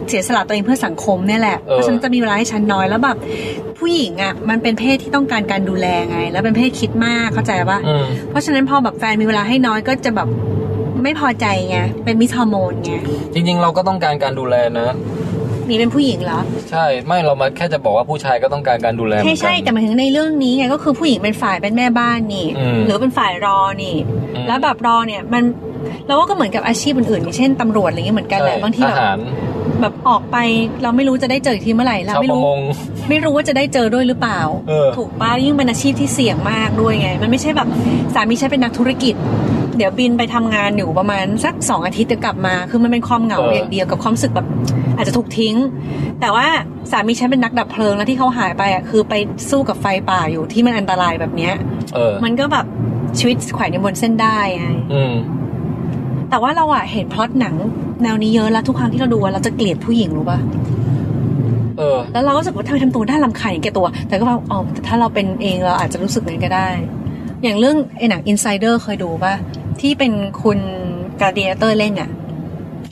S2: เสียสละตัวเองเพื่อสังคมเนี่ยแหละ เพราะฉะนันจะมีเวลาให้ฉันน้อยแล้วแบบผู้หญิงอะมันเป็นเพศที่ต้องการการดูแลไง แล้วเป็นเพศคิดมากเข้าใจปะ
S1: อืม
S2: เพราะฉะนั้นพอแบบแฟนมีเวลาให้น้อยก็จะแบบไม่พอใจไงเป็นมิสฮอร์โมนไง
S1: จริง ๆ เราก็ต้องการการดูแลนะ
S2: นี่เป็นผู้หญิงเหรอ
S1: ใช่ไม่เรามาแค่จะบอกว่าผู้ชายก็ต้องการการดูแลเหมื
S2: ใช่
S1: อนกัน
S2: ใช่แต่หมายถึงในเรื่องนี้ไงก็คือผู้หญิงเป็นฝ่ายเป็นแม่บ้านนี่
S1: อืม
S2: หรือเป็นฝ่ายรอนี่
S1: อืม
S2: แล้วแบบรอเนี่ยมันเราว่าก็เหมือนกับอาชีพอื่นๆอย่างเช่นตำรวจอะไรเงี้ยเหมือนกันแหละ
S1: ใช่
S2: บางที
S1: ท
S2: แบบ
S1: หาร
S2: แบบออกไปเราไม่รู้จะได้เจออีกทีเมื่อไหร่ละ
S1: ชาว
S2: ไม่
S1: ประ
S2: รู้
S1: มง
S2: ไม่รู้ว่าจะได้เจอด้วยหรือเปล่า
S1: เออ
S2: ถูกป้ายิ่งเป็นอาชีพที่เสี่ยงมากด้วยไง มันไม่ใช่แบบสามีฉันเป็นนักธุรกิจ เดี๋ยวบินไปทำงานอยู่ประมาณสักสองอาทิตย์จะกลับมา คือมันเป็นความเหงา
S1: เออ
S2: อ
S1: อ
S2: ย่างเดียวกับความรู้สึกแบบอาจจะถูกทิ้ง แต่ว่าสามีฉันเป็นนักดับเพลิงแล้วที่เขาหายไปอะคือไปสู้กับไฟป่าอยู่ที่มันอันตรายแบบเนี้ย
S1: เออ
S2: มันก็แบบชีวิตแขวนอยู่บนเส้นได้ไง
S1: อืม
S2: แต่ว่าเราอะเห็นพล็อตหนัง แนวนี้เยอะแล้วทุกครั้งที่เราดูอะเราจะเกลียดผู้หญิงรู้ป่ะ
S1: เออ
S2: แล้วเราก็รู้สึกว่าทำไมทำตัวน่ารำคาญอย่างแก่ตัว แต่ก็ว่าอ๋อแต่ถ้าเราเป็นเองเราอาจจะรู้สึกอย่างนั้นก็ได้ อย่างเรื่องไอ้หนัง Insider เคยดูป่ะที่เป็นคุณ Gladiator เล่นอะ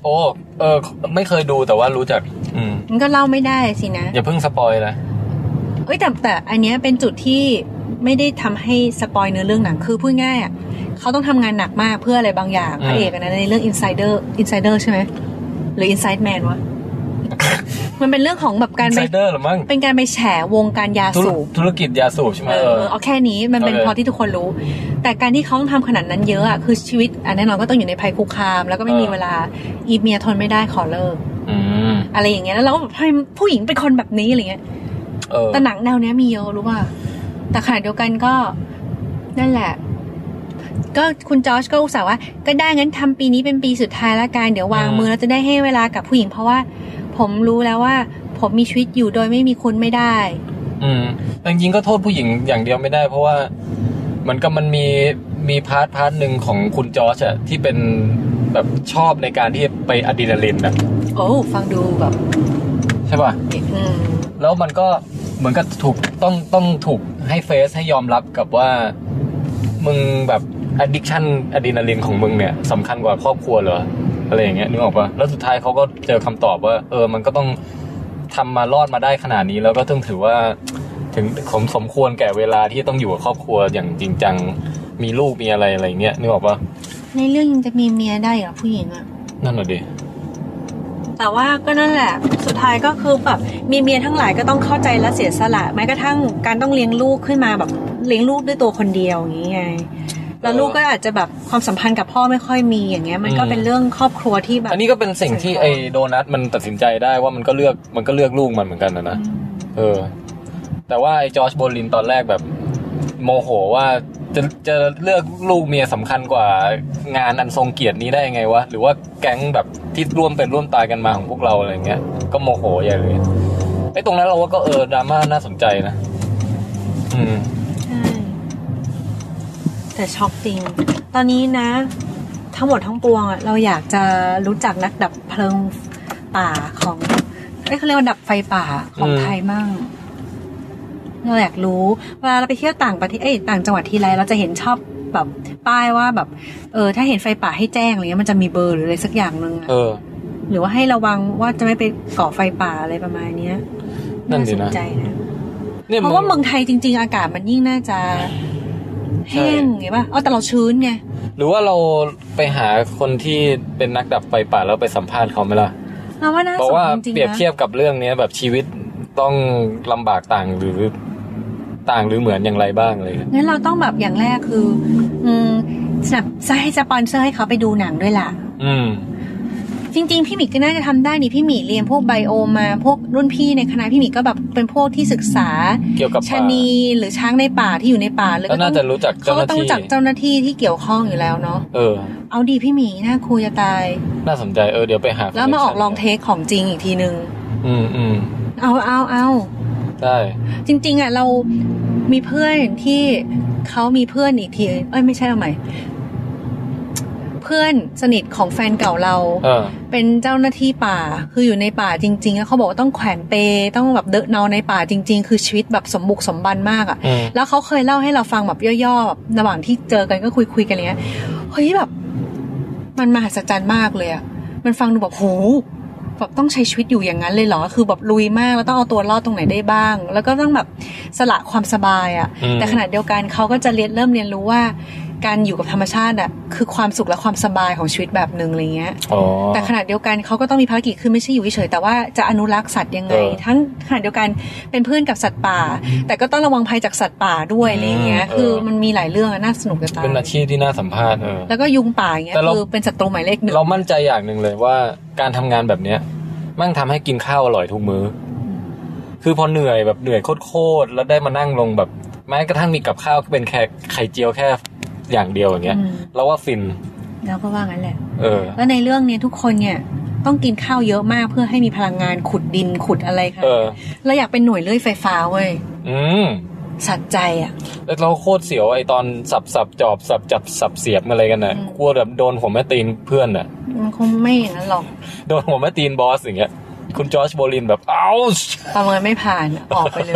S1: โอ้เออ ไม่เคยดูแต่ว่ารู้จัก อืม
S2: มันก็เล่าไม่ได้สินะ
S1: อย่าเพิ่ง spoil นะ
S2: เอ้ยแต่แต่อันเนี้ยเป็นจุดที่ ไม่ได้ทำให้ spoil เนื้อเรื่องหนังคือพูดง่ายอะเขาต้องทำงานหนักมากเพื่ออะไรบางอย่าง
S1: อืม
S2: พระเอกอะนะในเรื่อง Insider Insider ใช่ไหมหรือ Inside Man วะมันเป็นเรื่องของแบบ
S1: Insider หรือมั้ง
S2: เป็นการไปแฉวงการยา
S1: ธุร
S2: สูบ
S1: ธุรกิจยาสูบใช่ไหม
S2: เอ
S1: เอ
S2: อ
S1: อ
S2: เอาแค่นี้มันเป็น
S1: โอเค
S2: พอที่ทุกคนรู้ แต่การที่เขาต้องทำขนาดนั้นเยอะอะคือชีวิตอันแน่นอนก็ต้องอยู่ในภัยคุกคาม แล้วก็ไม่มี
S1: เออ
S2: เวลาอีเมียทนไม่ได้ขอเลิก
S1: อืม
S2: อะไรอย่างเงี้ยแล้วเราก็แบบทำไมผู้หญิงเป็นคนแบบนี้อะไรเงี้ย
S1: เออ
S2: แต่หนังแนวเนี้ยมีเยอะรู้ป่ะ แต่ขณะเดียวกันก็นั่นแหละ ก็คุณจอชก็อุตส่าห์ว่า ก็ได้งั้นทำปีนี้เป็นปีสุดท้ายละกันเดี๋ยววางมือแล้วจะได้ให้เวลากับผู้หญิง เพราะว่า ผมรู้แล้วว่า ผมมีชีวิตอยู่โดยไม่มีคุณไม่ได้
S1: อืมแต่จริงๆก็โทษผู้หญิงอย่างเดียวไม่ได้ เพราะว่าเหมันก็มันมีมี part part หนึ่งของคุณจอร์จอะที่เป็นแบบชอบในการที่ไปอะดรีนาลินอะ
S2: โอ้ฟังดูแบบ
S1: ใช่ป่ะ
S2: อืม
S1: แล้วมันก็ เหมือนกับถูกต้องต้องถูกให้ face ให้ยอมรับกับว่ามึงแบบ addiction อะดรีนาลินของมึงเนี่ยสำคัญกว่าครอบครัวเหรออะไรอย่างเงี้ยนึกออกปะแล้วสุดท้ายเขาก็เจอคำตอบว่า เออ มันก็ต้องทำมารอดมาได้ขนาดนี้ แล้วก็ต้องถือว่าถึงผมสมควรแก่เวลาที่ต้องอยู่กับครอบครัวอย่างจริงจังมีลูกมีอะไรอะไรอย่างเงี้ยนึกออกปะ
S2: ในเรื่องยังจะมีเมียได้เหรอผู้หญิงอะ
S1: นั่นแหละดิ
S2: แต่ว่าก็นั่นแหละ สุดท้ายก็คือแบบมีเมียทั้งหลายก็ต้องเข้าใจและเสียสละแม้กระทั่งการต้องเลี้ยงลูกขึ้นมาแบบเลี้ยงลูกด้วยตัวคนเดียวอย่างนี้ไงแล้วลูกก็อาจจะแบบความสัมพันธ์กับพ่อไม่ค่อยมีอย่างเงี้ย มันก็เป็นเรื่องครอบครัวที่แบบ
S1: อันนี้ก็เป็นสิ่งที่ไอ้โดนัทมันตัดสินใจได้ว่ามันก็เลือกมันก็เลือกลูกมันเหมือนกันนะนะเออ แต่ว่าไอ้จอร์จโบลินตอนแรกแบบโมโหว่า จะจะเลือกลูกเมียสำคัญกว่างานอันทรงเกียรตินี้ได้ยังไงวะ หรือว่าแก๊งแบบที่ร่วมเป็นร่วมตายกันมาของพวกเราอะไรเงี้ย ก็โมโหใหญ่เลยไอ้ตรงนั้นเราว่าก็เออดราม่าน่าสนใจนะ อืม
S2: ใช่แต่ช็อกจริง ตอนนี้นะ ทั้งหมดทั้งปวงอะเราอยากจะรู้จักนักดับเพลิงป่าของเอ้ยเขาเรียกว่าดับไฟป่าของ
S1: อืม
S2: ไทยมั่ง เราอยากรู้เวลาเราไปเที่ยวต่างประเทศเอ้ยต่างจังหวัดทีไรเราจะเห็นชอบแบบป้ายว่าแบบเออถ้าเห็นไฟป่าให้แจ้งอะไรเงี้ยมันจะมีเบอร์หรืออะไรสักอย่างหนึ่งอะ
S1: เออ
S2: หรือว่าให้ระวังว่าจะไม่ไปก่อไฟป่าอะไรประมาณเนี้ย
S1: นั่นสิ
S2: ส
S1: นะ
S2: นใจนะ
S1: เนี่ย
S2: เพราะว่าเมืองไทยจริง ๆ อากาศมันยิ่งน่าจะแห้งไงป่ะเอาแต่เราชื้นไง
S1: หรือว่าเราไปหาคนที่เป็นนักดับไฟป่าแล้วไปสัมภาษณ์เขาไหมล่ะ
S2: เราว่าน่า
S1: บอก
S2: สน
S1: ว่า
S2: จริง
S1: เปรียบ
S2: ๆนะ
S1: เทียบกับเรื่องเนี้ยแบบชีวิตต้องลำบากต่างหรือ ต่างหรือเหมือนอย่างไรบ้างอะไรเลย
S2: งั้นเราต้องแบบอย่างแรกคือ อืมสนับให้สปอนเซอร์ให้เขาไปดูหนังด้วยล่ะ
S1: อืม
S2: จริง ๆ พี่หมีก็น่าจะทำได้นี่พี่หมีเรียนพวกไบโอมาพวกรุ่นพี่ในคณะพี่หมีก็แบบเป็นพวกที่ศึกษา
S1: เกี่ยวกับ
S2: ชะนีหรือช้างในป่าที่อยู่ในป่าเลย
S1: ก็น่าจะรู้จัก
S2: เขา
S1: เจ้าห
S2: ก็
S1: น้า
S2: ต้อง
S1: ที่
S2: จักเจ้าหน้าที่ที่เกี่ยวข้องอยู่แล้วเนาะ
S1: เออ
S2: เอาดีพี่หมีน่าคุยจะตาย
S1: น่าสนใจเออเดี๋ยวไปหา
S2: แล้วมาออกลองเทคของจริงอีกทีนึง
S1: อืมอืม
S2: เอาเอาเอา
S1: ได้
S2: จริง ๆอะเรามีเพื่อนที่เขามีเพื่อนอีกทีเอ้ยไม่ใช่เอาใหม่เพื่อนสนิทของแฟนเก่าเรา
S1: เออ
S2: เป็นเจ้าหน้าที่ป่า คืออยู่ในป่าจริงๆแล้วเขาบอกว่าต้องแขวนเปต้องแบบเดินนอนในป่าจริง ๆ คือชีวิตแบบสมบุกสมบันมากอะ
S1: อืม
S2: แล้วเขาเคยเล่าให้เราฟังแบบย่อๆแบบระหว่างที่เจอกันก็คุยคุยๆกันอะไรเงี้ยเฮ้ยแบบ มันมหัศจรรย์มากเลยอะมันฟังดูแบบโห แบบต้องใช้ชีวิตอยู่อย่างนั้นเลยเหรอ คือแบบลุยมากแล้วต้องเอาตัวรอดตรงไหนได้บ้าง แล้วก็ต้องแบบสละความสบายอะ
S1: อืม
S2: แต่ขณะเดียวกันเขาก็จะเรียนเริ่มเรียนรู้ว่า การอยู่กับธรรมชาติอะคือความสุขและความสบายของชีวิตแบบหนึ่งอะไรเงี้ย
S1: อ๋อ
S2: แต่ขณะเดียวกันเขาก็ต้องมีภารกิจคือไม่ใช่อยู่เฉยๆแต่ว่าจะอนุรักษ์สัตว์ยังไง
S1: เออ
S2: ทั้งขณะเดียวกันเป็นเพื่อนกับสัตว์ป่า แต่ก็ต้องระวังภัยจากสัตว์ป่าด้วยอะไรอย่างเงี้ย
S1: อืมเออ
S2: คือมันมีหลายเรื่องอะน่าสนุกจะตาย
S1: เป็นอาชีพที่น่าสัมภาษณ์เออ
S2: แล้วก็ยุงป่าอย่างเงี้ย
S1: แต่เรา
S2: คือเป็นศัตรูหมายเลขหนึ่ง
S1: เรามั่นใจอย่างหนึ่งเลยว่าการทำงานแบบเนี้ยมั่งทำให้กินข้าวอร่อยทุกมื้อ คือพอเหนื่อยแบบเหนื่อยโคตรๆแล้วได้มานั่งลงแบบแม้กระทั่งมีกับข้าวก็เป็นแค่ไข่เจียวแค่ อย่างเดียวอย่างเงี้ย
S2: อืม
S1: เราว่าฟิน
S2: แล้วก็ว่างั้นแหละ
S1: เออ
S2: แล้วในเรื่องเนี้ยทุกคนเนี่ยต้องกินข้าวเยอะมากเพื่อให้มีพลังงานขุดดินขุดอะไรค่ะ
S1: เออ
S2: เราอยากเป็นหน่วยเลื่อยไฟฟ้าเว้ย
S1: อืม
S2: สัดใจอะ
S1: แล้วเราโคตรเสียวไอตอนสับสับจอบสับจับสับเสียบอะไรกันน่ะ
S2: อืม
S1: กลัวแบบโดนหัวแม่ตีนเพื่อนน่ะ
S2: มันคงไม่อย่างนั้นหรอก
S1: โดนหัวแม่ตีนบอสอย่างเงี้ย คุณจอร์จโบลินแบบ เอ้า
S2: ประเมินไม่ผ่านออกไปเลย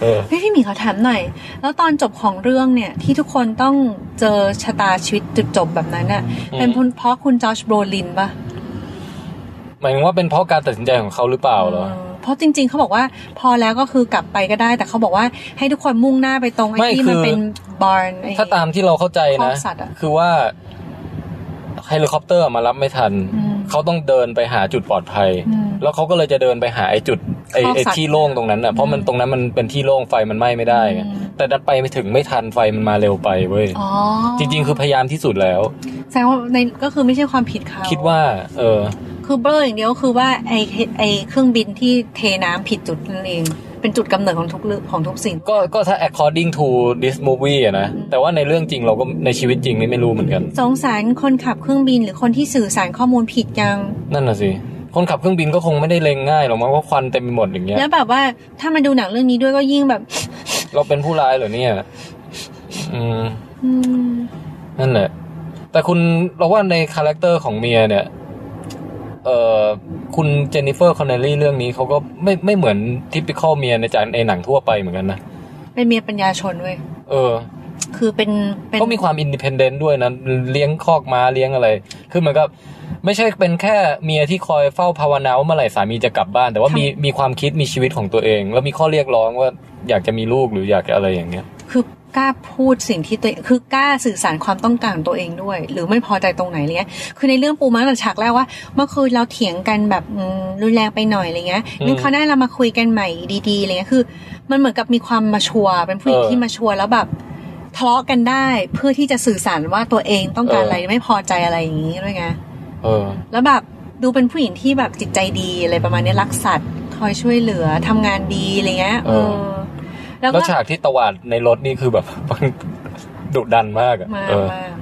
S1: เออ
S2: เฮ้ยพี่หมีเขาถามหน่อย แล้วตอนจบของเรื่องเนี่ย ที่ทุกคนต้องเจอชะตาชีวิตจุดจบแบบนั้นน่ะ
S1: อืม
S2: เป็นเพราะคุณจอชโบรลินปะ
S1: หมายถึงว่าเป็นเพราะการตัดสินใจของเขาหรือเปล่าเหรอ
S2: เออเพราะจริง ๆเขาบอกว่าพอแล้วก็คือกลับไปก็ได้ แต่เขาบอกว่าให้ทุกคนมุ่งหน้าไปตรงไอ้
S1: ไม่
S2: ที่มัน
S1: คือ
S2: เป็นbarn ไอ้
S1: ถ้าตามที่เราเข้าใจ
S2: คอ
S1: นะ
S2: กสัตว์อะ
S1: คือว่าเฮลิคอปเตอร์มารับไม่ทัน
S2: อืม
S1: เขาต้องเดินไปหาจุดปลอดภัย
S2: อืม
S1: แล้วเขาก็เลยจะเดินไปหาไอ้จุดไอ้
S2: คอกสัตว์
S1: ไอ้ที่โล่งตรงนั้นอะเพราะมันตรงนั้นมันเป็นที่โล่งไฟมันไหม้ไม่ได้ไง
S2: อืม
S1: แต่ดันไปไม่ถึงไม่ทันไฟมันมาเร็วไปเว้ย
S2: อ๋อ
S1: จริง ๆ คือพยายามที่สุดแล้ว
S2: แสดงว่าในก็คือไม่ใช่ความผิดเขา
S1: คิดว่า เออ
S2: คือ blame อย่างเดียวคือว่าไอ้ไอ้เครื่องบินที่เทน้ำผิดจุดนั่นเอง เป็นจุดกำเนิดของทุกเรื่องของทุกสิ่ง
S1: ก็ก็ถ้า according to this movie อะนะ แต่ว่าในเรื่องจริงเราก็ในชีวิตจริงนี่ไม่รู้เหมือนกัน
S2: สงสารคนขับเครื่องบินหรือคนที่สื่อสารข้อมูลผิดยัง
S1: นั่นน่ะสิคนขับเครื่องบินก็คงไม่ได้เล็งง่ายหรอกมั้งว่าควันเต็มไปหมดอย่างเงี้ย
S2: แล้วแบบว่าถ้ามาดูหนังเรื่องนี้ด้วยก็ยิ่งแบบ
S1: เราเป็นผู้ร้ายเหรอเนี่ย อืม
S2: อืม
S1: นั่นแหละแต่คุณเราว่าใน character ของเมียเนี่ย เอ่อ คุณเจนนิเฟอร์คอนเนลลี่เรื่องนี้เขาก็ไม่ไม่เหมือน typical เมียในจานในหนังทั่วไปเหมือนกันนะ
S2: เป็นเมียปัญญาชนเว้ย
S1: เออ
S2: คือเป็นเป็น
S1: เขามีความ independent ด้วยนะ เลี้ยงคอกม้าเลี้ยงอะไร คือเหมือนกับไม่ใช่เป็นแค่เมียที่คอยเฝ้าภาวนาว่าเมื่อไหร่สามีจะกลับบ้าน แต่ว่ามีมีความคิดมีชีวิตของตัวเอง แล้วมีข้อเรียกร้องว่าอยากจะมีลูกหรืออยากจะอะไรอย่างเงี้ย
S2: คือ กล้าพูดสิ่งที่ตัวคือกล้าสื่อสารความต้องการของตัวเองด้วย หรือไม่พอใจตรงไหนอะไรเงี้ยคือในเรื่องปูมาตั้งแต่ฉากแรกว่าเมื่อคืนเราเถียงกันแบบอืมรุนแรงไปหน่อยอะไรเงี้ย
S1: อืม
S2: งั้นเขาวหน้าเรามาคุยกันใหม่ดีๆอะไรเงี้ยคือ มันเหมือนกับมีความมาชัวร์เป็นผู้หญิง
S1: เออ
S2: ที่มาชัวร์แล้วแบบทะเลาะกันได้เพื่อที่จะสื่อสารว่าตัวเองต้องการ
S1: เอออ
S2: อะไรไม่พอใจอะไรอย่างนี้ด้วยไง
S1: เออ
S2: แล้วแบบดูเป็นผู้หญิงที่แบบจิตใจดีอะไรประมาณเนี้ยรักสัตว์คอยช่วยเหลือทำงานดีอะไรเงี้ย
S1: เออ
S2: แล้ว
S1: แล้ว
S2: ก็
S1: ฉากที่ตวาดในรถนี่คือแบบดุดันมากอะ
S2: มาก
S1: เออ
S2: มาก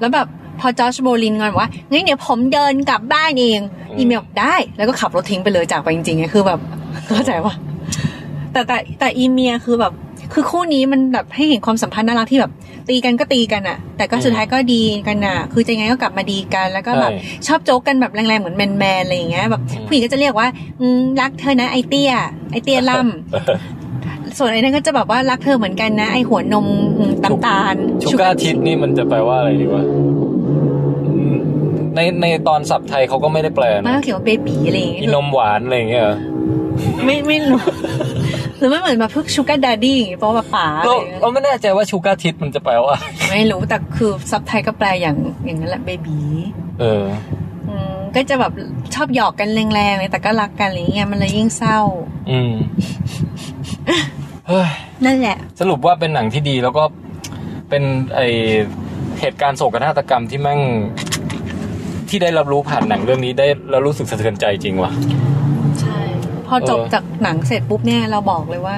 S2: แล้วแบบพอจอชโบลินงอนบอกว่างั้นเดี๋ยวผมเดินกลับบ้านเอง
S1: อืม
S2: อีเมลได้แล้วก็ขับรถทิ้งไปเลยจากไปจริงๆไงคือแบบเข้าใจปะแต่แต่แต่อีเมียคือแบบ คือคู่นี้มันแบบให้เห็นความสัมพันธ์น่ารักที่แบบ ตีกันก็ตีกันอะแต่ก็สุดท้ายก็ดีกันอะคือจะยังไงก็กลับมาดีกัน แล้วก็แบบ
S1: ใช่
S2: ชอบโจ๊กกันแบบแรงๆเหมือนแมนๆอะไรอย่างเงี้ยแบบ
S1: อืม
S2: ผู้หญิงก็จะเรียกว่าอืมรักเธอนะไอเตี้ยไอเตี้ยล่ำ ส่วนไอ้นั่นก็จะแบบว่ารักเธอเหมือนกันนะ ไอหัวนมอืมน้ำตาล
S1: sugar titนี่มันจะแปลว่าอะไรดีวะอืมในในตอนศัพท์ไทยเขาก็ไม่ได้แปล
S2: มัน
S1: นะ
S2: ก็เขียนว่า baby อะไรอย่างเงี้ย
S1: อีนมหวานอะไรอย่างเงี้ยเหรอ
S2: ไม่ไม่รู้หรือไม่เหมือนแบบพวก sugar daddy อย่างเงี้ยเพราะว่าป๋าอะไร
S1: ก็
S2: อย่างเงี้ย
S1: เราไม่แน่ใจว่า sugar tit มันจะแปลว่า
S2: ไม่รู้แต่คือซับไทยก็แปลอย่างอย่างนั้นแหละ baby
S1: เออ
S2: อืมก็จะแบบชอบหยอกกันแรงๆเลยแต่ก็รักกันอะไรเงี้ยมันเลยยิ่งเศร้า
S1: อืมเฮ้ย
S2: นั่นแหละ
S1: สรุปว่าเป็นหนังที่ดีแล้วก็เป็นไอเหตุการณ์โศกนาฏกรรมที่แม่งที่ได้รับรู้ผ่านหนังเรื่องนี้ได้แล้วรู้สึกสะเทือนใจจริงว่ะ
S2: ใช่ พอจบ
S1: เออ
S2: จากหนังเสร็จปุ๊บเนี่ยเราบอกเลยว่า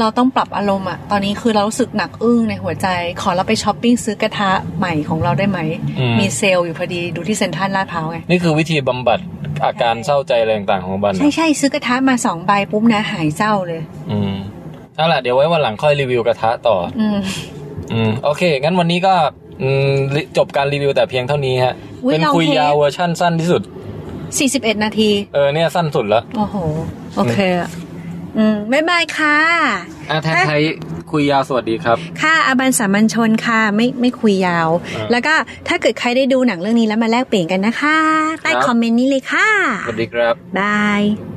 S2: เราต้องปรับอารมณ์อะตอนนี้คือเรารู้สึกหนักอึ้งในหัวใจ ขอเราไปช้อปปิ้งซื้อกระทะใหม่ของเราได้ไหม
S1: อืม
S2: มีเซลล์อยู่พอดีดูที่เซ็นทรัลลาดพร้าวไง
S1: นี่คือวิธีบำบัดอาการเศร้าใจอะไรต่างๆของบัน
S2: ใช่ใช่ซื้อกระทะมาสองใบปุ๊บนะหายเศร้าเลย
S1: อืมเอาล่ะเดี๋ยวไว้วันหลังค่อยรีวิวกระทะต่อ
S2: อืม
S1: อืมโอเค งั้นวันนี้ก็อืมริจบการรีวิวแต่เพียงเท่านี้ฮะ
S2: อุ๊ย
S1: เป็น
S2: ลอง
S1: คุย
S2: เทป
S1: ยาวเวอร์ชั่นสั้นที่สุด
S2: สี่สิบเอ็ดนาที
S1: เออเนี่ยสั้นสุดแล้ว
S2: โอ้โห โอเคอะ อืมบ๊ายบายค่ะ
S1: อะแทนไทยคุยยาวสวัสดีครับ
S2: ค่ะอาบันสามัญชนค่ะ ไม่ไม่คุยยาว
S1: อ่า
S2: แล้วก็ถ้าเกิดใครได้ดูหนังเรื่องนี้แล้วมาแลกเปลี่ยนกันนะคะ ใต้
S1: ครับ
S2: คอมเมนต์นี้เลยค่ะ
S1: สวัสดีครับ
S2: บาย